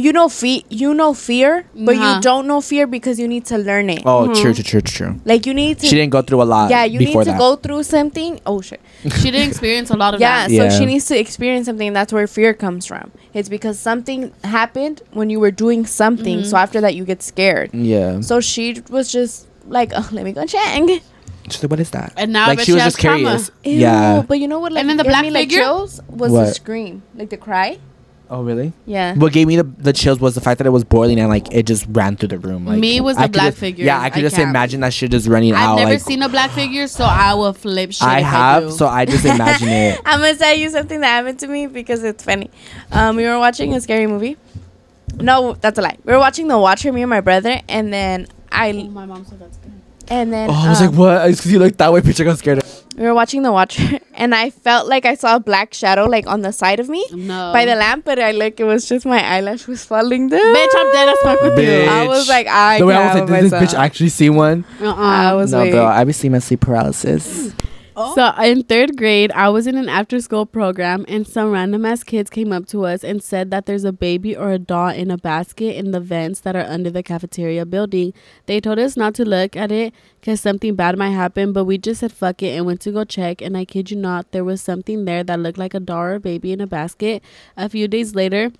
you know, fe- you know fear, but Uh-huh. you don't know fear because you need to learn it. Oh, true, true, true, true, true. Like you need to. She didn't go through a lot. yeah, you need before to that. go through something. Oh shit. she didn't experience a lot of Yeah, that. so Yeah. she needs to experience something. That's where fear comes from. It's because something happened when you were doing something. So after that, you get scared. Yeah. So she was just like, oh, let me go check. She's like, what is that? And now I like bet she she was has just curious. Ew, Yeah. But you know what? Like, And then the gave black me, like, figure? chills was the What? scream, like the cry. Oh, really? Yeah. What gave me the, the chills was the fact that it was boiling and like it just ran through the room. Like Me was I the black just- figure. Yeah, I could I just can't. imagine that shit just running out. I've never like seen a black figure, so I will flip shit. I if have, I do. so I just imagine it. I'm gonna tell you something that happened to me because it's funny. Um, we were watching a scary movie. No, that's a lie. We were watching The Watcher, me and my brother, and then Oh, I my mom said that's good. And then Oh, I was like, um, what? It's because you looked that way, bitch. I got scared. we were watching The Watcher, and I felt like I saw a black shadow like on the side of me No. by the lamp, but I look, it was just my eyelash was falling down. Bitch, I'm dead as fuck with Bitch. you. I was like, I the way I was like, help did this bitch actually see one? Uh-uh. I was no, waiting. bro. I be seeing my sleep paralysis. Oh. So in third grade, I was in an after school program, and some random ass kids came up to us and said that there's a baby or a doll in a basket in the vents that are under the cafeteria building. They told us not to look at it because something bad might happen, but we just said fuck it and went to go check. And I kid you not, there was something there that looked like a doll or a baby in a basket. A few days later,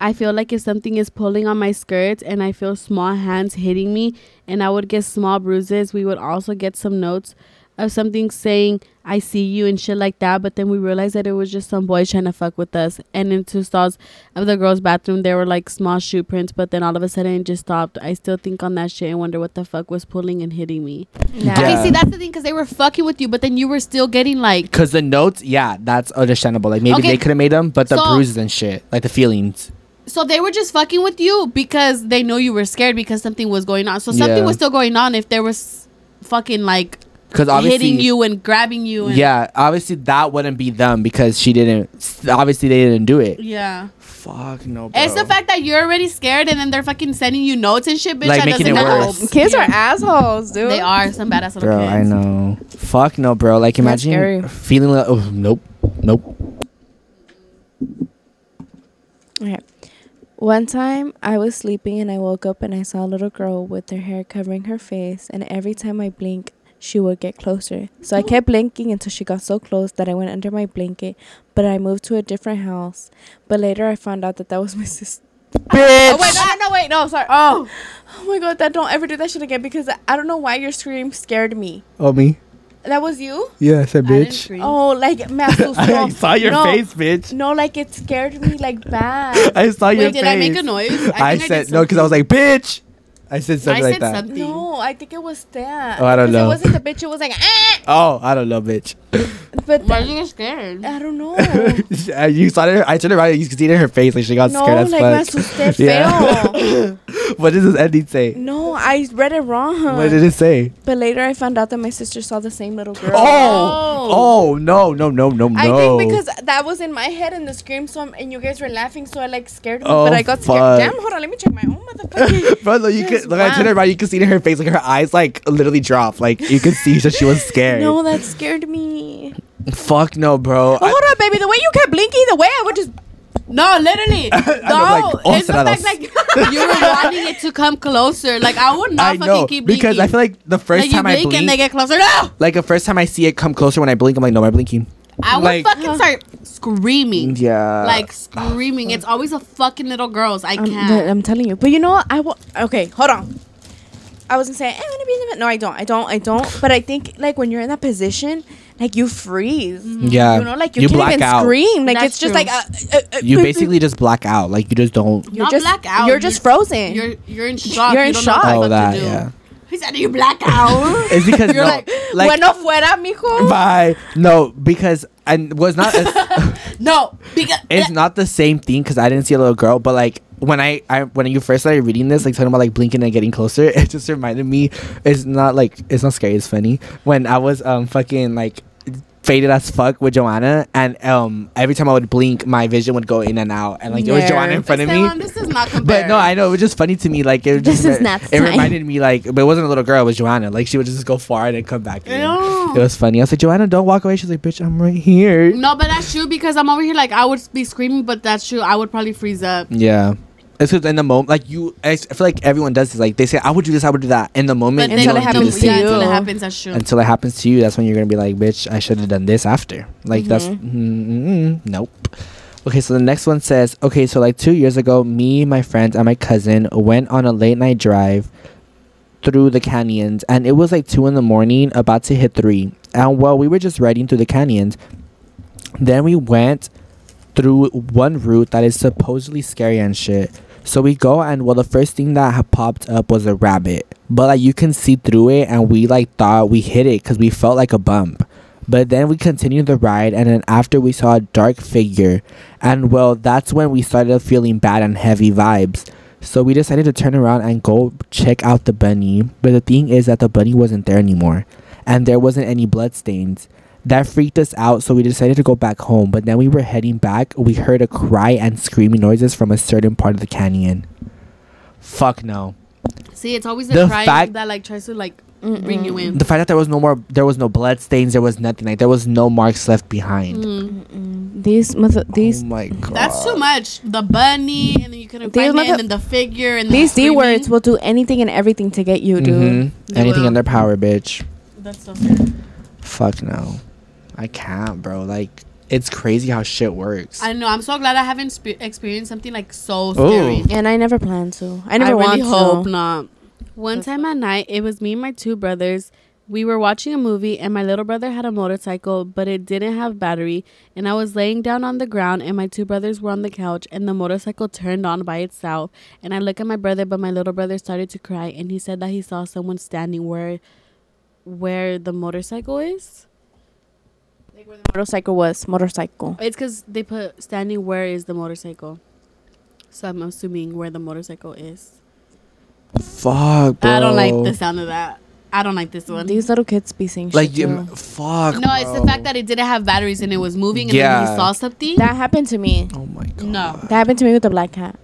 I feel like if something is pulling on my skirts and I feel small hands hitting me and I would get small bruises, we would also get some notes of something saying I see you and shit like that, but then we realized that it was just some boys trying to fuck with us. And in two stalls of the girls' bathroom, there were like small shoe prints, but then all of a sudden it just stopped. I still think on that shit and wonder what the fuck was pulling and hitting me. Yeah. Okay, see that's the thing because they were fucking with you, but then you were still getting like Cause the notes, yeah, that's understandable. Like maybe Okay. they could have made them, but the So- bruises and shit, like the feelings. so they were just fucking with you because they know you were scared because something was going on. So something Yeah. was still going on if there was fucking like Cause obviously, hitting you and grabbing you and yeah, obviously that wouldn't be them because she didn't. Obviously, they didn't do it. Yeah. Fuck no, bro. It's the fact that you're already scared and then they're fucking sending you notes and shit, bitch. Like, that making doesn't it help. worse. Kids Yeah. are assholes, dude. They are some badass little bro. kids. I know. Fuck no, bro. Like That's imagine scary. feeling like, oh nope, nope. Okay. One time I was sleeping and I woke up and I saw a little girl with her hair covering her face, and every time I blink, she would get closer. So I kept blinking until she got so close that I went under my blanket, but I moved to a different house. But later I found out that that was my sister. Bitch. Oh wait, no, no, no, wait, no, sorry. Oh, oh my god, that don't ever do that shit again because I don't know why your scream scared me. Oh me? That was you? Yeah, I said I didn't bitch. Oh, like me I saw your No. face, bitch. No, like it scared me like bad. I saw your face. Wait, did I make a noise? I, think said did no because I was like bitch. I said something I like said that. something. No, I think it was that. Oh, I don't know. It wasn't the bitch. It was like, ah! Oh, I don't know, bitch. but Why th- did you scared? I don't know. Uh, you saw it. I turned around. And you could see it in her face. Like she got no, scared as like me fuck. asusté Yeah. feo. what does this ending say? no, I read it wrong. What did it say? But later I found out that my sister saw the same little girl. Oh, oh no, no, no, no, no. I think because that was in my head and the scream, so I'm, and you guys were laughing, so I like scared me. Oh, but I got fuck. scared. Damn, hold on, let me check my own motherfucking. Bro, you Yes, look. I turned around. You could see it in her face, like her eyes, like literally dropped. Like you could see that she was scared. no, that scared me. Fuck no, bro. Oh, hold on, baby. The way you kept blinking, the way I would just. No, literally. No, like, oh, it's the fact like you were wanting it to come closer. Like I would not I fucking know keep blinking. because I feel like the first like time I blink blink, and they get closer. No, like the first time I see it come closer when I blink, I'm like, no, I'm I blinking? I would Like- fucking start screaming. Yeah. Like screaming. It's always a fucking little girls. I I'm, can't. I'm telling you. But you know what? I will. Okay, hold on. I wasn't saying I want to be in the. No, I don't. I don't. I don't. But I think like when you're in that position, like you freeze. yeah. You know, like you, You can't black even out. scream. Like That's it's just true. like uh, uh, uh, You basically just black out. Like you just don't. you're Not just black out. You're just You're- frozen. You're you're in shock. You're You in don't shock. Know Oh, what the that to do. yeah. He said you black out. It's because You're no, like, like bueno fuera, mijo. bye. No, because and was not. A, no, because it's not the same thing because I didn't see a little girl, but like when I, I when you first started reading this, like talking about like blinking and getting closer, it just reminded me. It's not like it's not scary. It's funny when I was um fucking like faded as fuck with Joanna, and um every time I would blink, my vision would go in and out, and like it was Joanna in front of me. This is not compare. But no, I know it was just funny to me. Like it was This just is not It fine. reminded me like, but it wasn't a little girl. It was Joanna. Like she would just go far and then come back. In. It was funny. I was like, Joanna, don't walk away. She's like, bitch, I'm right here. No, but that's true because I'm over here like I would be screaming, but that's true. I would probably freeze up. Yeah. It's because in the moment, like you, I s- I feel like everyone does this. Like they say, I would do this, I would do that. In the moment, But you Until it don't do happens to yeah, until it you. happens, that's true. Until it happens to you, that's when you're gonna be like, bitch, I should have done this after. Like that's mm, mm, nope. Okay, so the next one says, okay, so like two years ago, me, my friends, and my cousin went on a late night drive through the canyons, and it was like two in the morning, about to hit three. And while we were just riding through the canyons, then we went through one route that is supposedly scary and shit. So we go and well, the first thing that had popped up was a rabbit, but like you can see through it, and we like thought we hit it because we felt like a bump. But then we continued the ride, and then after we saw a dark figure, and well, that's when we started feeling bad and heavy vibes. So we decided to turn around and go check out the bunny. But the thing is that the bunny wasn't there anymore, and there wasn't any blood stains. That freaked us out, so we decided to go back home. But then we were heading back, we heard a cry and screaming noises from a certain part of the canyon. Fuck no. See, it's always the, The crying fact- that like tries to like bring you in. The fact that there was no more, there was no blood stains, there was nothing like there was no marks left behind. Mm. These mother, these oh my god. That's too much. The bunny, and then you couldn't These find it, and then the figure, and these the D words will do anything and everything to get you, dude. Mhm. Anything will. in their power, bitch. That's so sad. Fuck no. I can't, bro. Like it's crazy how shit works. I know. I'm so glad I haven't spe- experienced something like so Ooh. scary. And I never plan to. I never I want really hope not. One time at night, it was me and my two brothers. We were watching a movie and my little brother had a motorcycle, but it didn't have battery. And I was laying down on the ground and my two brothers were on the couch and the motorcycle turned on by itself. And I look at my brother, but my little brother started to cry and he said that he saw someone standing where where the motorcycle is. Like where the motorcycle was motorcycle. It's because they put standing where is the motorcycle. So I'm assuming where the motorcycle is. Fuck, bro. I don't like the sound of that. I don't like this one. These little kids be saying Like, shit. you, too. fuck. no, it's the fact that it didn't have batteries and it was moving and then Yeah. he saw something. that happened to me. Oh my god. no, That happened to me with the black cat.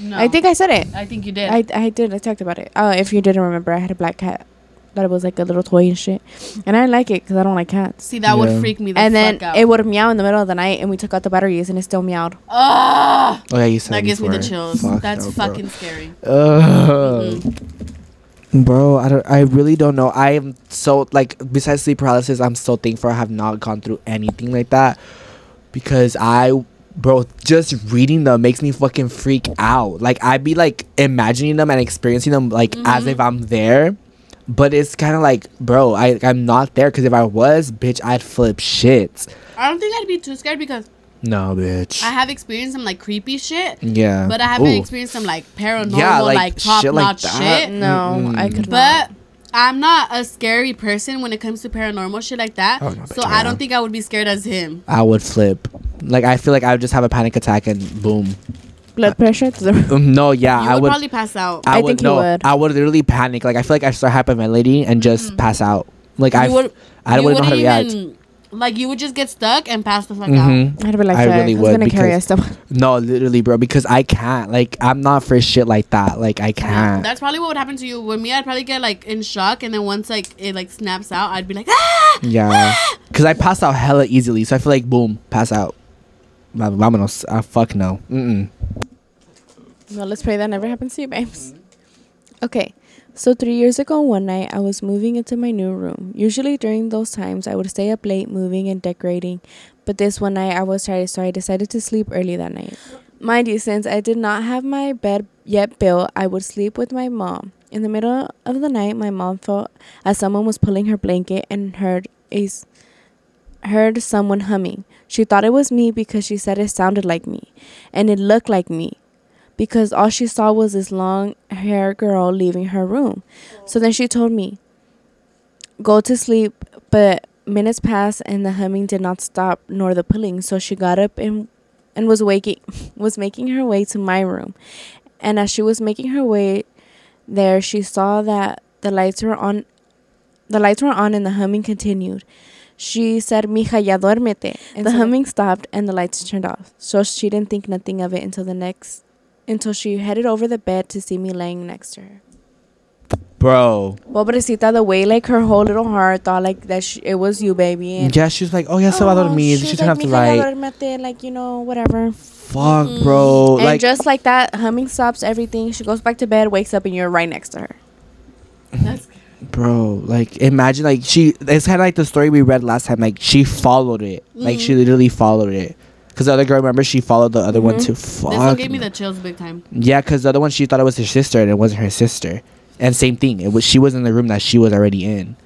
no. I think I said it. I think you did. I, I did. I talked about it. Oh, if you didn't remember, I had a black cat. That it was like a little toy and shit, and I didn't like it because I don't like cats. See, that Yeah. would freak me the and then fuck out. it would meow in the middle of the night, and we took out the batteries, and it still meowed. Ah, Oh yeah, you said that gives me the chills. Fuck That's no, bro. fucking scary. Ugh. Mhm. Bro, I don't. I really don't know. I am so like besides sleep paralysis, I'm so thankful I have not gone through anything like that because I, bro, just reading them makes me fucking freak out. Like I'd be like imagining them and experiencing them like as Mhm. if I'm there, but it's kind of like, bro, I I'm not there because if I was, bitch, I'd flip shit. I don't think I'd be too scared because No, bitch. I have experienced some like creepy shit, yeah, but I haven't Ooh. experienced some like paranormal, Yeah, like, like, top shit notch that. shit. No, I Mm-mm. could But I'm not a scary person when it comes to paranormal shit like that. Oh, no, so bitch, I don't think I would be scared as him. I would flip. Like I feel like I would just have a panic attack and boom. Blood pressure. to the- Um, no, yeah, you I would, would. probably pass out. I, I would think you no. would. I would literally panic. Like I feel like I start hyperventilating and just pass out. Like I, Mm-hmm. you would, I you wouldn't know how to react. even- Like you would just get stuck and pass the fuck out. Mhm. I'd be like, I fuck, really would gonna carry us because- stuff? No, literally, bro. Because I can't. Like I'm not for shit like that. Like I can't. That's probably what would happen to you. With me, I'd probably get like in shock, and then once like it like snaps out, I'd be like, ah! yeah. Because I pass out hella easily, so I feel like boom, pass out. Va- Vámonos. Uh, fuck no. Mm-mm. Well, let's pray that never happens to you, babes. Okay, so three years ago, one night, I was moving into my new room. Usually during those times, I would stay up late moving and decorating, but this one night I was tired, so I decided to sleep early that night. Mind you, since I did not have my bed yet built, I would sleep with my mom. In the middle of the night, my mom felt as someone was pulling her blanket and heard a heard someone humming. She thought it was me because she said it sounded like me, and it looked like me because all she saw was this long hair girl leaving her room. So then she told me, Go to sleep, but minutes passed and the humming did not stop nor the pulling. So she got up and and was waking was making her way to my room. And as she was making her way there, she saw that the lights were on the lights were on and the humming continued. She said, Mija, ya duérmete. And the so- humming stopped and the lights turned off. So she didn't think nothing of it until the next until she headed over the bed to see me laying next to her. Bro. Pobrecita, the way like her whole little heart thought like that sh- it was you, baby. And Yeah, she was like, oh yeah, so I Oh, me. she She was turned off the "Mija, ya light. like you know, whatever. Fuck, bro. and Like, just like that, humming stops everything. She goes back to bed, wakes up, and you're right next to her. That's bro. Like, imagine like she. It's kind of like the story we read last time. Like she followed it. Like she Mhm. literally followed it. Cause the other girl, remember, she followed the other one Mhm. too. Fuck. this one gave me the chills big time. Yeah, because the other one she thought it was her sister and it wasn't her sister. And same thing, it was she was in the room that she was already in.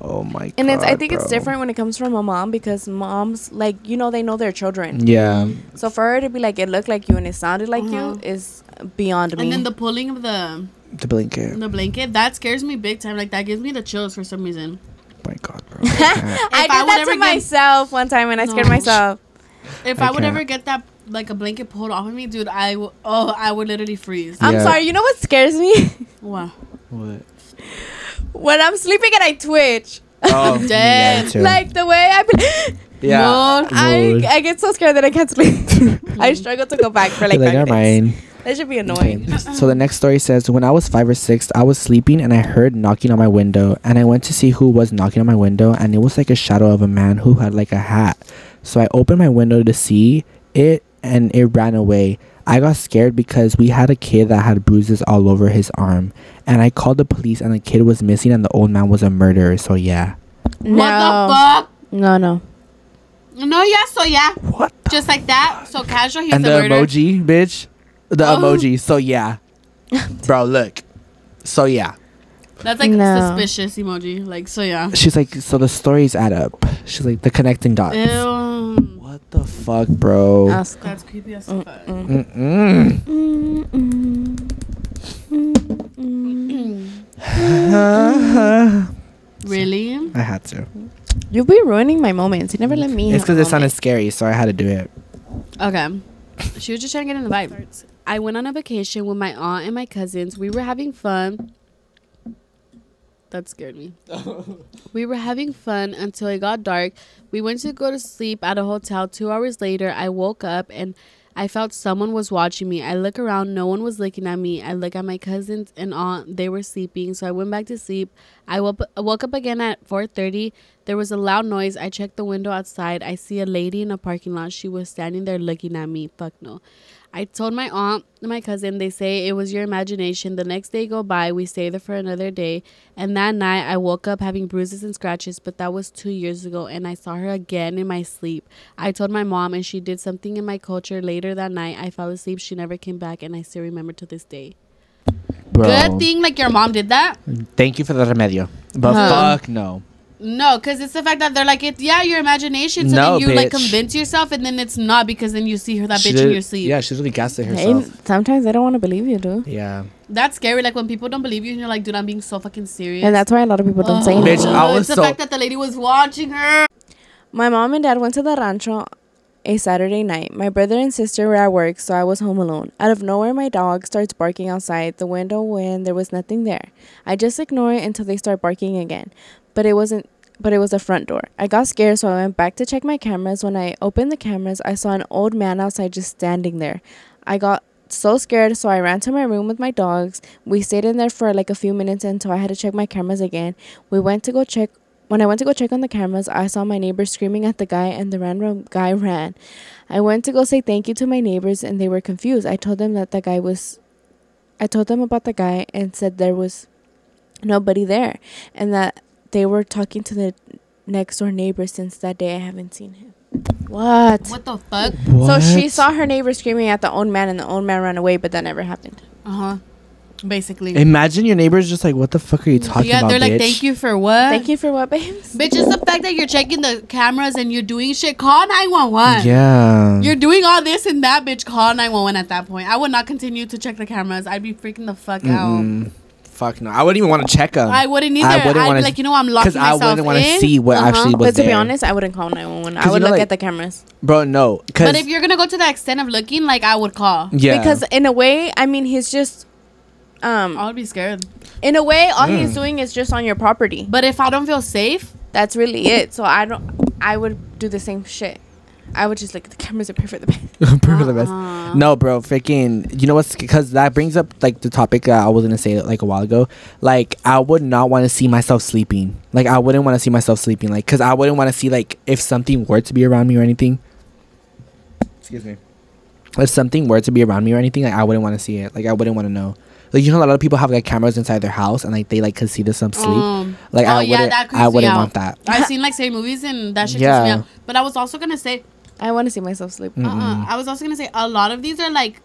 Oh my god. And it's I think it's different when it comes from a mom because moms like you know they know their children. Yeah. So for her to be like it looked like you and it sounded like Uh-huh. you is beyond me. And then the pulling of the The blanket. the blanket that scares me big time. Like that gives me the chills for some reason. Oh my god, bro. I can't. I did I that to myself one time and I scared myself. If I I, would ever get that like a blanket pulled off of me, dude, I w- oh I would literally freeze. Yeah. I'm sorry. You know what scares me? Wow. what? when I'm sleeping and I twitch. Oh, Dead. yeah. Like the way I, be- yeah. Lord. I, Lord. I get so scared that I can't sleep. I struggle to go back for like Like, never minutes. mind. That should be annoying. Okay. So the next story says, when I was five or six, I was sleeping and I heard knocking on my window, and I went to see who was knocking on my window, and it was like a shadow of a man who had like a hat. So I opened my window to see it, and it ran away. I got scared because we had a kid that had bruises all over his arm, and I called the police, and the kid was missing, and the old man was a murderer. So yeah. No. What the fuck? No, no. No, yeah, so yeah, What? just like that. So casual. He's and a the murderer. emoji, bitch. The Oh. emoji. So yeah, bro. Look. So yeah. That's like No. suspicious emoji. Like so, yeah. She's like, so the stories add up. She's like, the connecting dots. Ew. What the fuck, bro? Ask. That's creepy as fuck. Mm-mm. Really? I had to. You be ruining my moments. You never let me. It's because it sounded moment. scary, so I had to do it. Okay. She was just trying to get in the vibe. I went on a vacation with my aunt and my cousins. We were having fun. That scared me. we were having fun until it got dark. We went to go to sleep at a hotel. Two hours later, I woke up and I felt someone was watching me. I look around, no one was looking at me. I look at my cousins and aunt; they were sleeping, so I went back to sleep. I woke, up again at 4:30. There was a loud noise. I checked the window outside. I see a lady in a parking lot. She was standing there looking at me. Fuck no. I told my aunt and my cousin, they say it was your imagination. The next day go by, we stay there for another day. And that night I woke up having bruises and scratches, but that was two years ago and I saw her again in my sleep. I told my mom and she did something in my culture later that night. I fell asleep, she never came back, and I still remember to this day. Bro. Good thing like your mom did that. Thank you for the remedio. But Huh. fuck no. No, because it's the fact that they're like, it's yeah, your imagination. So No, then you like convince yourself, and then it's not because then you see her that She bitch in your sleep. Yeah, she's really gaslit Hey, herself. sometimes they don't want to believe you, dude. Yeah. That's scary. Like when people don't believe you, and you're like, dude, I'm being so fucking serious. And that's why a lot of people don't say Oh, anything. Bitch, I was it's the fact that the lady was watching her. My mom and dad went to the rancho a Saturday night. My brother and sister were at work, so I was home alone. Out of nowhere, my dog starts barking outside the window when there was nothing there. I just ignore it until they start barking again, but it wasn't. But it was the front door. I got scared, so I went back to check my cameras. When I opened the cameras, I saw an old man outside just standing there. I got so scared, so I ran to my room with my dogs. We stayed in there for like a few minutes until I had to check my cameras again. We went to go check when I went to go check on the cameras, I saw my neighbor screaming at the guy, and the random guy ran. I went to go say thank you to my neighbors, and they were confused. I told them that the guy was. I told them about the guy and said there was nobody there, and that they were talking to the next door neighbor since that day. I haven't seen him. What? What the fuck? So she saw her neighbor screaming at the old man, and the old man ran away, but that never happened. Uh huh. Basically. Imagine your neighbors just like, what the fuck are you talking about? yeah, about, they're like, bitch? thank you for what? Thank you for what, babes? Bitch, it's the fact that you're checking the cameras and you're doing shit. Call 911. Yeah. You're doing all this and that, bitch. Call 911 at that point. I would not continue to check the cameras. I'd be freaking the fuck out. Mm-mm. Fuck no. I wouldn't even want to check them. I wouldn't either. I I wouldn't would wanna- be like, you know, I'm locked myself in. Because I wouldn't want to see what Uh-huh. actually was But to be honest, I wouldn't call 911. 'Cause I would you know, look like- at the cameras. Bro, no. But if you're gonna go to the extent of looking, like I would call. yeah. Because in a way, I mean, he's just, um, I would be scared. in a way, all he's Mm. doing is just on your property. But if I don't feel safe, That's really it. So I don't. I would do the same shit. I would just like the cameras are perfect. for the best. Pray the best. uh-uh. No, bro, freaking. You know what's because that brings up like the topic that I was gonna say like a while ago. Like I would not want to see myself sleeping. Like I wouldn't want to see myself sleeping. Like because I wouldn't want to see like if something were to be around me or anything. Excuse me. If something were to be around me or anything, like I wouldn't want to see it. Like I wouldn't want to know. Like you know, a lot of people have like cameras inside their house and like they like could see the some sleep. Um, like oh, I yeah, wouldn't. that creeps I wouldn't want that. I've seen like scary movies and that shit Yeah. yeah. me out. But I was also gonna say, I want to see myself sleep. Mm. uh-uh. I was also gonna say a lot of these are like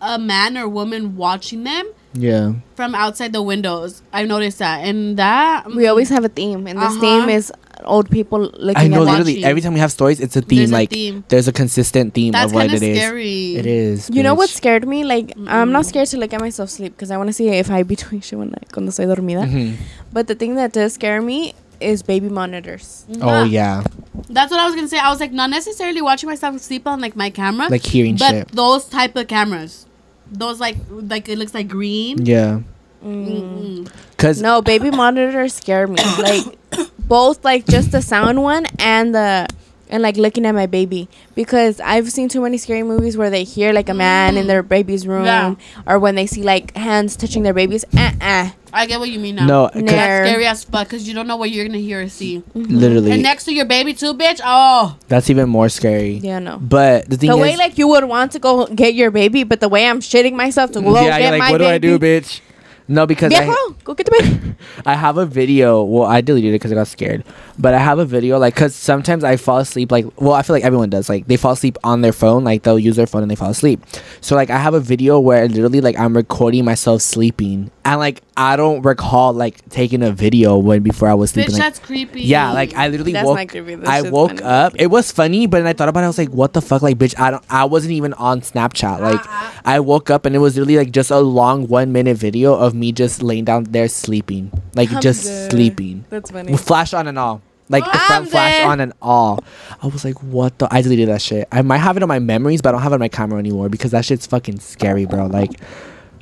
a man or woman watching them Yeah. from outside the windows. I've noticed that, and that We always have a theme, and this Uh-huh. theme is old people looking I know. at Literally, watching. every time we have stories, it's a theme. There's a like theme. there's a consistent theme that's of what kind of it is. scary. It is. You know what scared me? Like I'm not Mm. scared to look at myself sleep because I want to see if I be doing shit when I, cuando estoy dormida. Mhm. But the thing that does scare me is baby monitors. Oh yeah, That's what I was gonna say. I was like, not necessarily watching myself sleep on like my camera, like hearing but shit. those type of cameras, those like like it looks like green. Yeah, Mm. Cause No, baby monitors scare me. Like both, like just the sound one and the and like looking at my baby because I've seen too many scary movies where they hear like a man in their baby's room Yeah. or when they see like hands touching their babies. Uh uh I get what you mean now. no, 'cause Nah. That's scary as fuck because you don't know what you're gonna hear or see. literally, And next to your baby too, bitch. Oh, that's even more scary. Yeah, no. But the thing The is, way like you would want to go get your baby, but the way I'm shitting myself to go yeah, get you're like, my what do I do, bitch? No, because I, Viejo, go get the bed. I have a video. Well, I deleted it because I got scared. But I have a video, like, because sometimes I fall asleep. Like, well, I feel like everyone does. Like, they fall asleep on their phone. Like, they'll use their phone and they fall asleep. So, like, I have a video where literally, like, I'm recording myself sleeping, and like, I don't recall like taking a video when before I was Bitch, sleeping. Like, that's creepy. yeah, like I literally That's woke. not creepy. That's I woke funny. up. It was funny, but then I thought about it. I was like, "What the fuck, like, bitch? I don't. I wasn't even on Snapchat. Like, Uh-uh. I woke up and it was literally like just a long one minute video of me just laying down there sleeping, like I'm just sleeping, That's funny. with flash on and all, like oh, the I'm front flash on and all. I was like, "What the?" I deleted that shit. I might have it on my memories, but I don't have it on my camera anymore because that shit's fucking scary, bro. Like.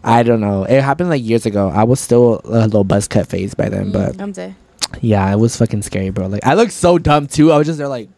I don't know. It happened like years ago. I was still a little buzz cut phase by then, mm, but I'm dead. yeah, it was fucking scary, bro. Like I looked so dumb too. I was just there like,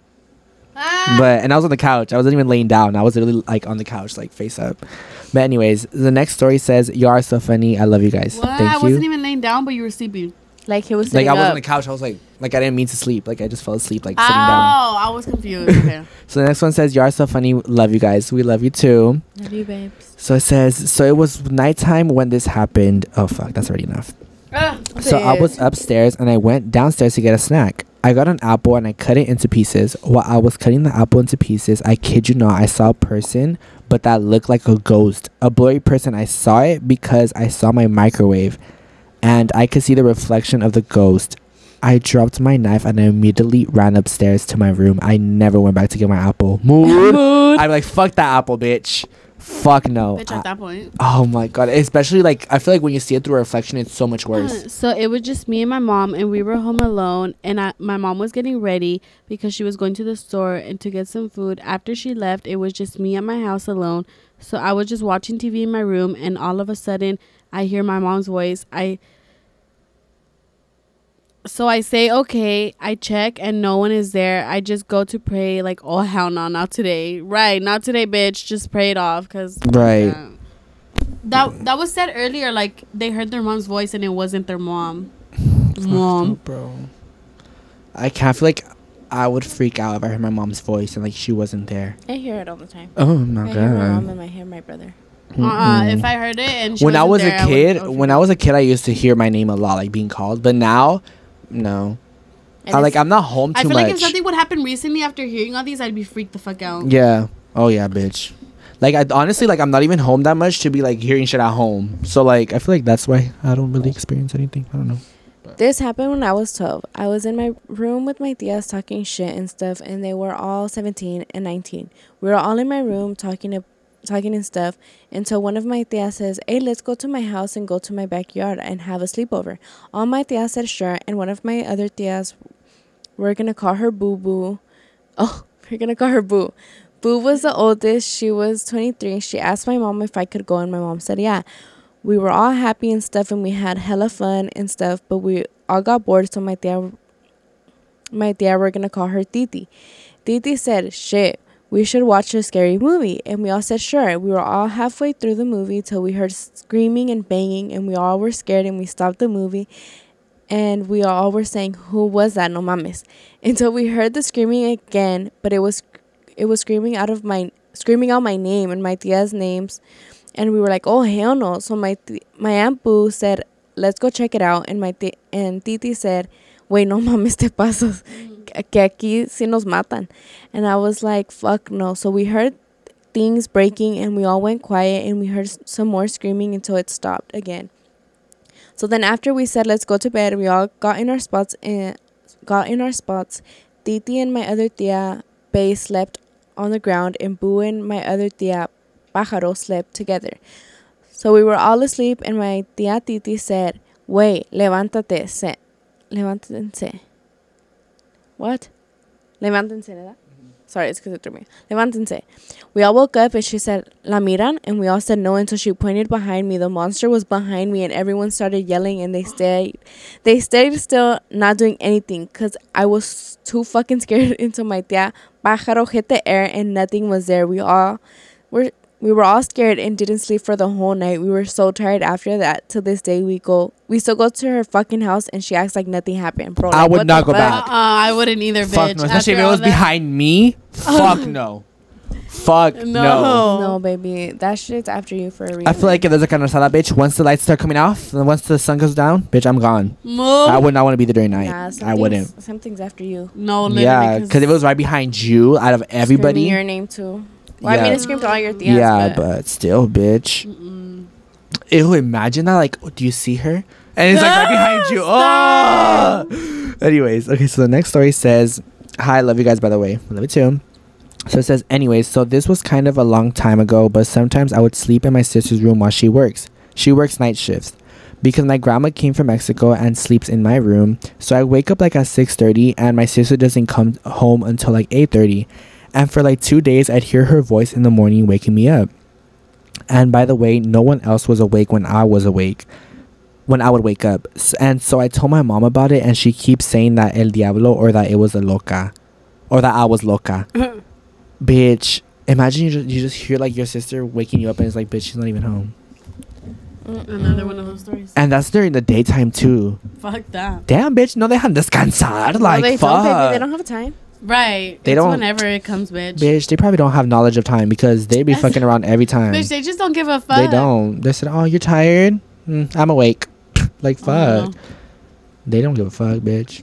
Ah. but and I was on the couch. I wasn't even laying down. I was literally like on the couch, like face up. But anyways, the next story says, "You are so funny. I love you guys. what? I Thank wasn't even laying down, but you were sleeping. Like he was Like I was up. on the couch. I was like, like I didn't mean to sleep. Like I just fell asleep, like Oh, sitting down. Oh, I was confused. Okay. So the next one says, "You are so funny. Love you guys. We love you too." Love you, babes. So it says, "So it was nighttime when this happened." Oh fuck, that's already enough. Ah. So I was upstairs and I went downstairs to get a snack. I got an apple and I cut it into pieces. While I was cutting the apple into pieces, I kid you not, I saw a person, but that looked like a ghost. A blurry person. I saw it because I saw my microwave and I could see the reflection of the ghost. I dropped my knife and I immediately ran upstairs to my room. I never went back to get my apple. Mood. I'm like, fuck that apple, bitch. Fuck no. Bitch, I- at that point. oh my god. Especially like, I feel like when you see it through a reflection, it's so much worse. Uh, So it was just me and my mom, and we were home alone. And I, my mom was getting ready because she was going to the store and to get some food. After she left, it was just me at my house alone. So I was just watching TV in my room, and all of a sudden, I hear my mom's voice. I so I say okay. I check, and no one is there. I just go to pray, like, oh hell no, not today. Right, not today, bitch. Just pray it off, cause Right. yeah. That that was said earlier. Like they heard their mom's voice and it wasn't their mom. Mom. bro. I can't feel like I would freak out if I heard my mom's voice and like she wasn't there. I hear it all the time. Oh my I hear my mom and I hear my brother. Uh, uh if I heard it and she when I was wasn't a kid, would- when I was a kid, I used to hear my name a lot, like being called. But now, no. And I like I'm not home too much. I feel much. like if something would happen recently after hearing all these, I'd be freaked the fuck out. yeah. Oh yeah, bitch. Like I honestly like I'm not even home that much to be like hearing shit at home. So like I feel like that's why I don't really experience anything. I don't know. This happened when I was 12. I was in my room with my tias talking shit and stuff, and they were all 17 and 19. We were all in my room talking to, talking and stuff until one of my tias says, Hey, let's go to my house and go to my backyard and have a sleepover. All my tias said sure, and one of my other tias, we're gonna call her Boo Boo. Oh, we're gonna call her Boo. Boo was the oldest. She was 23. She asked my mom if I could go, and my mom said, Yeah we were all happy and stuff and we had hella fun and stuff but we all got bored so my tia my tia we're gonna call her titi titi said shit we should watch a scary movie. And we all said sure. We were all halfway through the movie till we heard screaming and banging and we all were scared and we stopped the movie. And we all were saying who was that? No mames. Until we heard the screaming again but it was it was screaming out of my screaming out my name and my tia's names. And we were like, "Oh hell no!" So my ti- my aunt Boo said, "Let's go check it out." And my ti- and Titi said, "Wait, no mames te pasos, que aquí sí nos matan." And I was like, "Fuck no!" So we heard things breaking, and we all went quiet, and we heard some more screaming until it stopped again. So then after we said, "Let's go to bed," we all got in our spots and got in our spots. Titi and my other tia Bay slept on the ground, and Boo and my other tia Pájaro slept together. So we were all asleep, and my tia Titi said, Wait, levántate, se. Levántense. What? Levántense, ¿verdad? Sorry, it's because it threw me. Levántense. We all woke up, and she said, La miran? And we all said no until she pointed behind me. The monster was behind me, and everyone started yelling, and they stayed. They stayed still, not doing anything, because I was too fucking scared until my tia Pájaro hit the air, and nothing was there. We all were we were all scared and didn't sleep for the whole night. We were so tired after that. To this day, we go, we still go to her fucking house, and she acts like nothing happened, bro. I would not go fuck? back. Uh, I wouldn't either, bitch. No. Especially if it was that- behind me. Fuck no. Fuck no. No. No, baby, that shit's after you for a reason. I feel like if there's a carne asada, bitch, once the lights start coming off, and once the sun goes down, bitch, I'm gone. Move. I would not want to be there during night. Nah, I wouldn't. Something's after you. no, literally. Yeah, because if it was right behind you, out of everybody, Screaming your name too. Well, I Yeah. mean, I screamed all your tias, yeah, but, but still, bitch. Mm-mm. Ew, imagine that. Like, oh, do you see her? And it's like right behind you. Oh. Anyways, okay. So the next story says, "Hi, love you guys. By the way, I love you too." So it says, anyways, so this was kind of a long time ago, but sometimes I would sleep in my sister's room while she works. She works night shifts. Because my grandma came from Mexico and sleeps in my room, so I wake up like at 6:30 and my sister doesn't come home until like 8:30. And for like 2 days I'd hear her voice in the morning waking me up. And by the way, no one else was awake when I was awake. When I would wake up. And so I told my mom about it and she keeps saying that el diablo or that it was a loca or that I was loca. bitch, imagine you just, you just hear like your sister waking you up and it's like, bitch, she's not even home. Mm, another one of those stories. And that's during the daytime too. Fuck that. Damn, bitch, no dejan descansar. no, Like, they fuck. don't, baby. They don't have a time. Right. They it's don't- whenever it comes, bitch. Bitch, they probably don't have knowledge of time because they be fucking around every time. Bitch, they just don't give a fuck. They don't. They said, "Oh, you're tired. Mm, I'm awake." like fuck. don't. They don't give a fuck, bitch.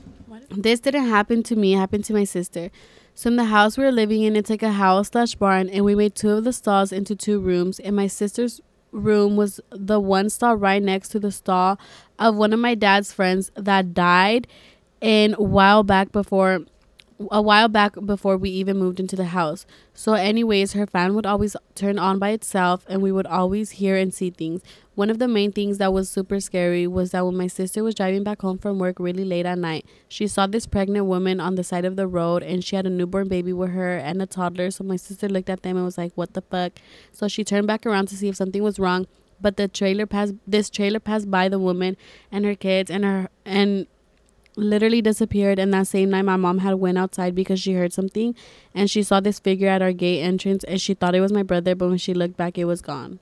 This didn't happen to me. It happened to my sister. So in the house we were living in, it's like a house slash barn, and we made two of the stalls into two rooms. And my sister's room was the one stall right next to the stall of one of my dad's friends that died in a while back before a while back before we even moved into the house. So anyways, her fan would always turn on by itself and we would always hear and see things. One of the main things that was super scary was that when my sister was driving back home from work really late at night, she saw this pregnant woman on the side of the road and she had a newborn baby with her and a toddler. So my sister looked at them and was like, "What the fuck?" So she turned back around to see if something was wrong, but the trailer passed this trailer passed by the woman and her kids and her and literally disappeared and that same night my mom had went outside because she heard something and she saw this figure at our gate entrance and she thought it was my brother but when she looked back it was gone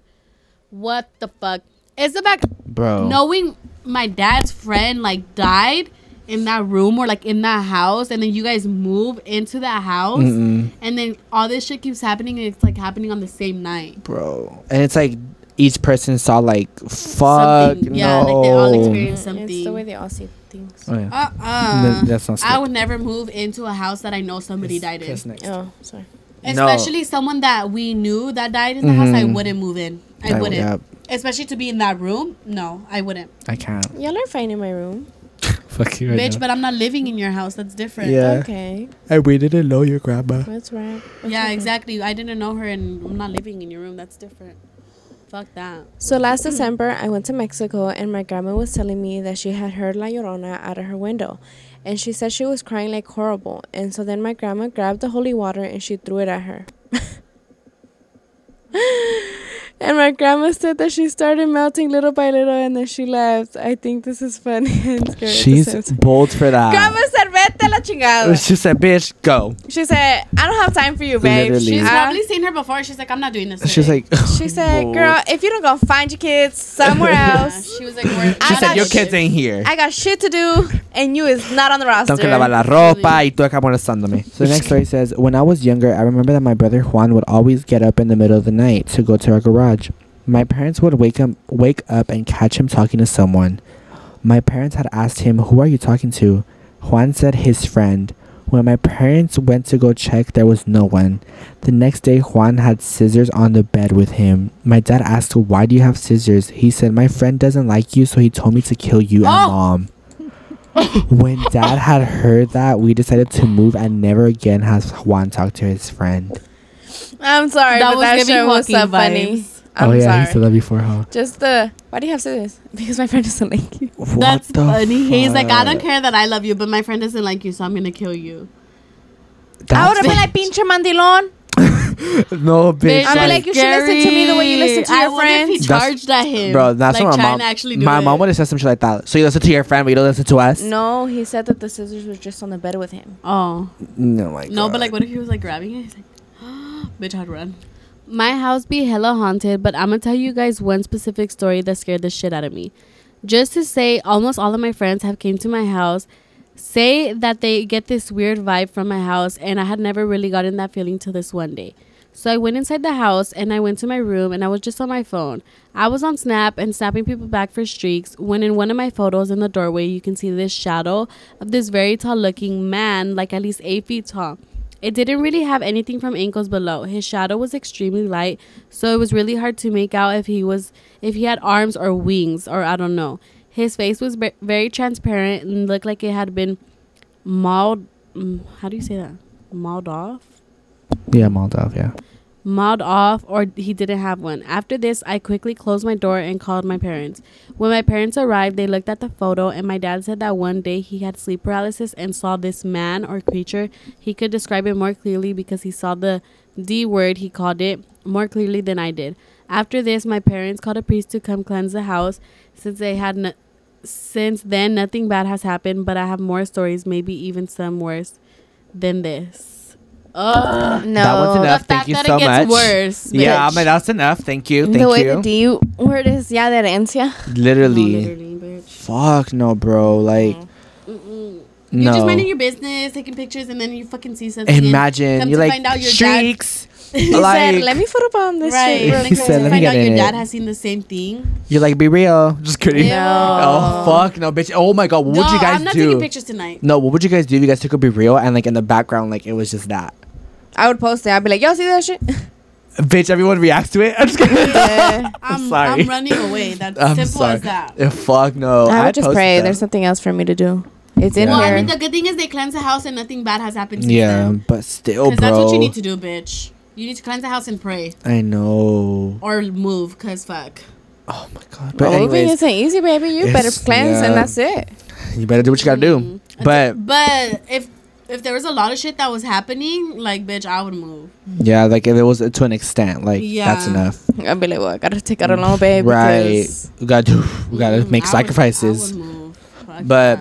what the fuck it's about Bro. knowing my dad's friend like died in that room or like in that house and then you guys move into that house Mm-mm. and then all this shit keeps happening and it's like happening on the same night Bro. And it's like each person saw like fuck Something. yeah no. like they all experienced something It's the way they all see things. Oh, yeah. uh-uh. Th- that's not I would never move into a house that I know somebody died in. Kiss next. Oh, sorry. No. Especially someone that we knew that died in the house, I Mhm. wouldn't move in. I, I- wouldn't. yeah. Especially to be in that room. No, I wouldn't. I can't. Y'all are fine in my room. Fuck you right Bitch, now. but I'm not living in your house. That's different. Yeah. Okay, And we didn't know your grandma. that's right. Yeah, exactly. I didn't know her and I'm not living in your room. That's different. Fuck that. So last December, I went to Mexico, and my grandma was telling me that she had heard La Llorona out of her window, and she said she was crying like horrible. And so then my grandma grabbed the holy water and she threw it at her. and my grandma said that she started melting little by little, and then she left. I think this is funny and scary. She's bold for that. Grandma said, "Vete la chingada." She said, "Bitch, go." She said, "I don't have time for you, babe." Literally. She's I- probably seen her before. She's like, I'm not doing this. She's like, She said, Whoa. "Girl, if you don't go find your kids somewhere Yeah, else, she was like, We're, I said, got your sh- kids ain't here. I got shit to do, and you is not on the roster." Tengo que lavar la ropa y tú acá molestándome. So the next story says, when I was younger, I remember that my brother Juan would always get up in the middle of the night to go to our garage. My parents would wake up, wake up and catch him talking to someone. My parents had asked him, "Who are you talking to?" Juan said, "His friend." When my parents went to go check, there was no one. The next day, Juan had scissors on the bed with him. My dad asked, "Why do you have scissors?" He said, "My friend doesn't like you, so he told me to kill you and Oh. mom." when dad had heard that, we decided to move and never again has Juan talked to his friend. I'm sorry, That but was that giving shit was so Joaquin funny. Vibes. I'm oh yeah, sorry. he said that before, huh? Just the why do you have scissors? Because my friend doesn't like you. What That's the funny. He's like, I don't care that I love you, but my friend doesn't like you, so I'm gonna kill you. I would have That's been like pinche mandilon. no, bitch. I'd be like- like, you should listen to me the way you listen to I your wonder if friends. he That's- charged at him, Bro, that's like what my trying mom. to actually do my it. mom would have said some shit like that. So you listen to your friend, but you don't listen to us. No, he said that the scissors were just on the bed with him. Oh no, my no, but like, what if he was like grabbing it? He's like, bitch, I'd run. My house be hella haunted, but I'm gonna tell you guys one specific story that scared the shit out of me. Just to say, almost all of my friends have came to my house, say that they get this weird vibe from my house, and I had never really gotten that feeling till this one day. So I went inside the house and I went to my room and I was just on my phone. I was on Snap and snapping people back for streaks when in one of my photos in the doorway you can see this shadow of this very tall looking man, like at least eight feet tall. It didn't really have anything from ankles below. His shadow was extremely light, so it was really hard to make out if he was if he had arms or wings or I don't know. His face was ve- very transparent and looked like it had been mauled. mm, How do you say that? Mauled off Yeah, mauled off. Yeah. Mauled off or he didn't have one. After this, I quickly closed my door and called my parents. When my parents arrived, they looked at the photo and my dad said that one day he had sleep paralysis and saw this man or creature. He could describe it more clearly because he saw the D word he called it more clearly than I did. After this, my parents called a priest to come cleanse the house since they had no- since then nothing bad has happened, but I have more stories, maybe even some worse than this. Ugh. No. That was enough. The Thank fact you that so it gets much. worse. Yeah, I mean that's enough. Thank you. Thank the way you. the D word is yeah, de herencia. literally. No, literally, bitch. Fuck no, bro. Like Mm-mm. no. You're just minding your business, taking pictures, and then you fucking see something. and Imagine you to like find out your dad- streaks. He like said, "Let me photobomb this right. shit real Like, He said, "Let me find get out your dad it." has seen the same thing. you're like be real. Just kidding. Ew. Oh fuck no, bitch. Oh my god, what would you guys I'm not do? taking pictures tonight. No, what would you guys do if you guys took a BeReal and like in the background like it was just that? I would post it. I'd be like, "Y'all see that shit?" Bitch, everyone reacts to it. I'm just kidding. yeah. I'm, sorry. I'm running away. That's I'm simple sorry. as that. Eh, fuck no. I would I'd just pray. them. There's something else for me to do. It's in Yeah. Well, here. I mean, the good thing is they cleanse the house and nothing bad has happened since Yeah, then. but still, Because bro. that's what you need to do, bitch. You need to cleanse the house and pray. I know. Or move, because fuck. Oh my god. But Moving anyways, isn't easy, baby. You better It's- cleanse, yeah. and that's it. you better do what you gotta do. Mm. But But if if there was a lot of shit that was happening, like, bitch, I would move. yeah, like if it was to an extent, like yeah. that's enough. I'd be like, "Well, I gotta take out a loan, babe." Right. We gotta do. We gotta Mm, make I would- sacrifices. I would move. But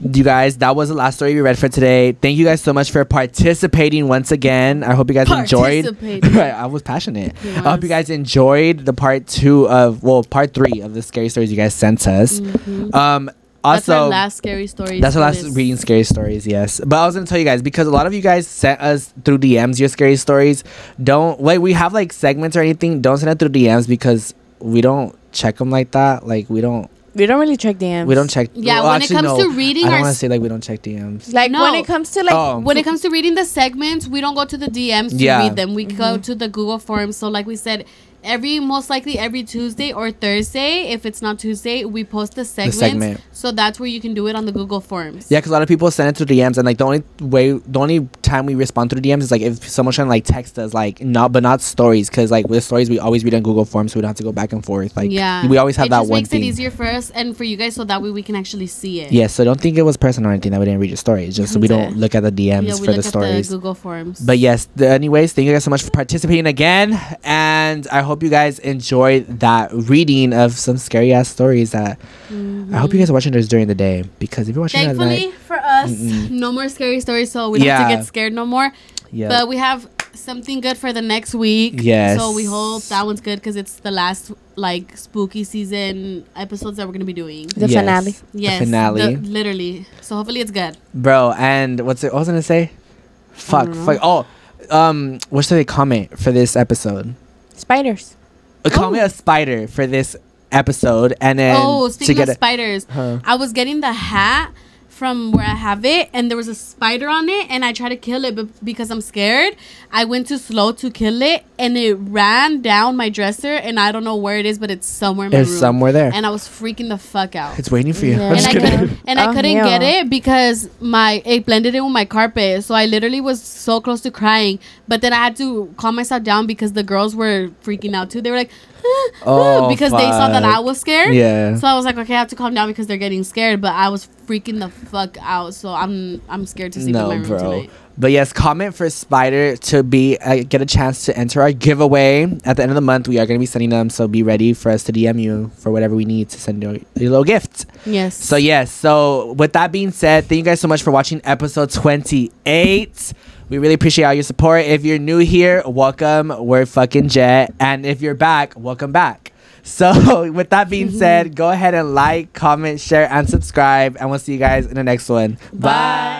that. you guys, that was the last story we read for today. Thank you guys so much for participating once again. I hope you guys enjoyed. Participating. right, I was passionate. He I hope you guys enjoyed the part two of well, part three of the scary stories you guys sent us. Mhm. Um, That's also, our last scary story. That's our last reading scary stories, yes. But I was gonna tell you guys because a lot of you guys sent us through DMs your scary stories. Don't wait. We have like segments or anything. Don't send it through DMs because we don't check them like that. Like we don't. We don't really check DMs. We don't check. Yeah, well, when it comes no, to reading I don't want to say like we don't check DMs. like No. when it comes to like Oh. when it comes to reading the segments, we don't go to the DMs to Yeah. read them. We go mm-hmm. to the Google Forms. So, like we said, every most likely every Tuesday or Thursday, if it's not Tuesday, we post the segments. segment. So that's where you can do it on the Google Forms. Yeah, because a lot of people send it through DMs, and like the only way, the only time we respond through DMs is like if someone's trying to like text us, like not, but not stories, because like with stories we always read on Google Forms, so we don't have to go back and forth. Like yeah, we always have it that just one makes thing. it easier for us and for you guys, so that way we can actually see it. Yeah, so don't think it was personal or anything that we didn't read your story. It's just we don't look at the DMs Yeah, we for look the at stories. the Google Forms. But yes, the, anyways, thank you guys so much for participating again, and I hope you guys enjoyed that reading of some scary ass stories. That I hope you guys are watching this during the day because if you're watching it at Thankfully night, for us, Mm-mm. no more scary stories, so we don't have to get scared no more. yeah, But we have something good for the next week. Yes. So we hope that one's good because it's the last like spooky season episodes that we're gonna be doing. The Yes. finale. Yes. finale. the- literally. So hopefully it's good. bro. And what's it? What was I gonna say? Fuck, fuck. Oh, um, what should they comment for this episode? Spiders. Uh, me a spider for this episode, and then oh, to get of it. spiders, Huh. I was getting the hat from where I have it, and there was a spider on it, and I tried to kill it, but because I'm scared, I went too slow to kill it, and it ran down my dresser, and I don't know where it is, but it's somewhere in my It's room. somewhere there. and I was freaking the fuck out. It's waiting for you. Yeah. I'm and just I kidding. couldn't and I Oh, couldn't get it because my it blended in with my carpet. So I literally was so close to crying. But then I had to calm myself down because the girls were freaking out too. They were like, Oh, because they saw that I was scared. Yeah. So I was like, okay, I have to calm down because they're getting scared. But I was freaking the fuck out. So I'm I'm scared to sleep no, in my room bro. tonight. But yes, comment for Spider to be uh, get a chance to enter our giveaway at the end of the month. We are going to be sending them, so be ready for us to DM you for whatever we need to send you a little gift. Yes. So yes, so with that being said, thank you guys so much for watching episode 28. We really appreciate all your support. If you're new here, welcome. We're fucking Jet. And if you're back, welcome back. So with that being said, go ahead and like, comment, share, and subscribe. And we'll see you guys in the next one. Bye. Bye.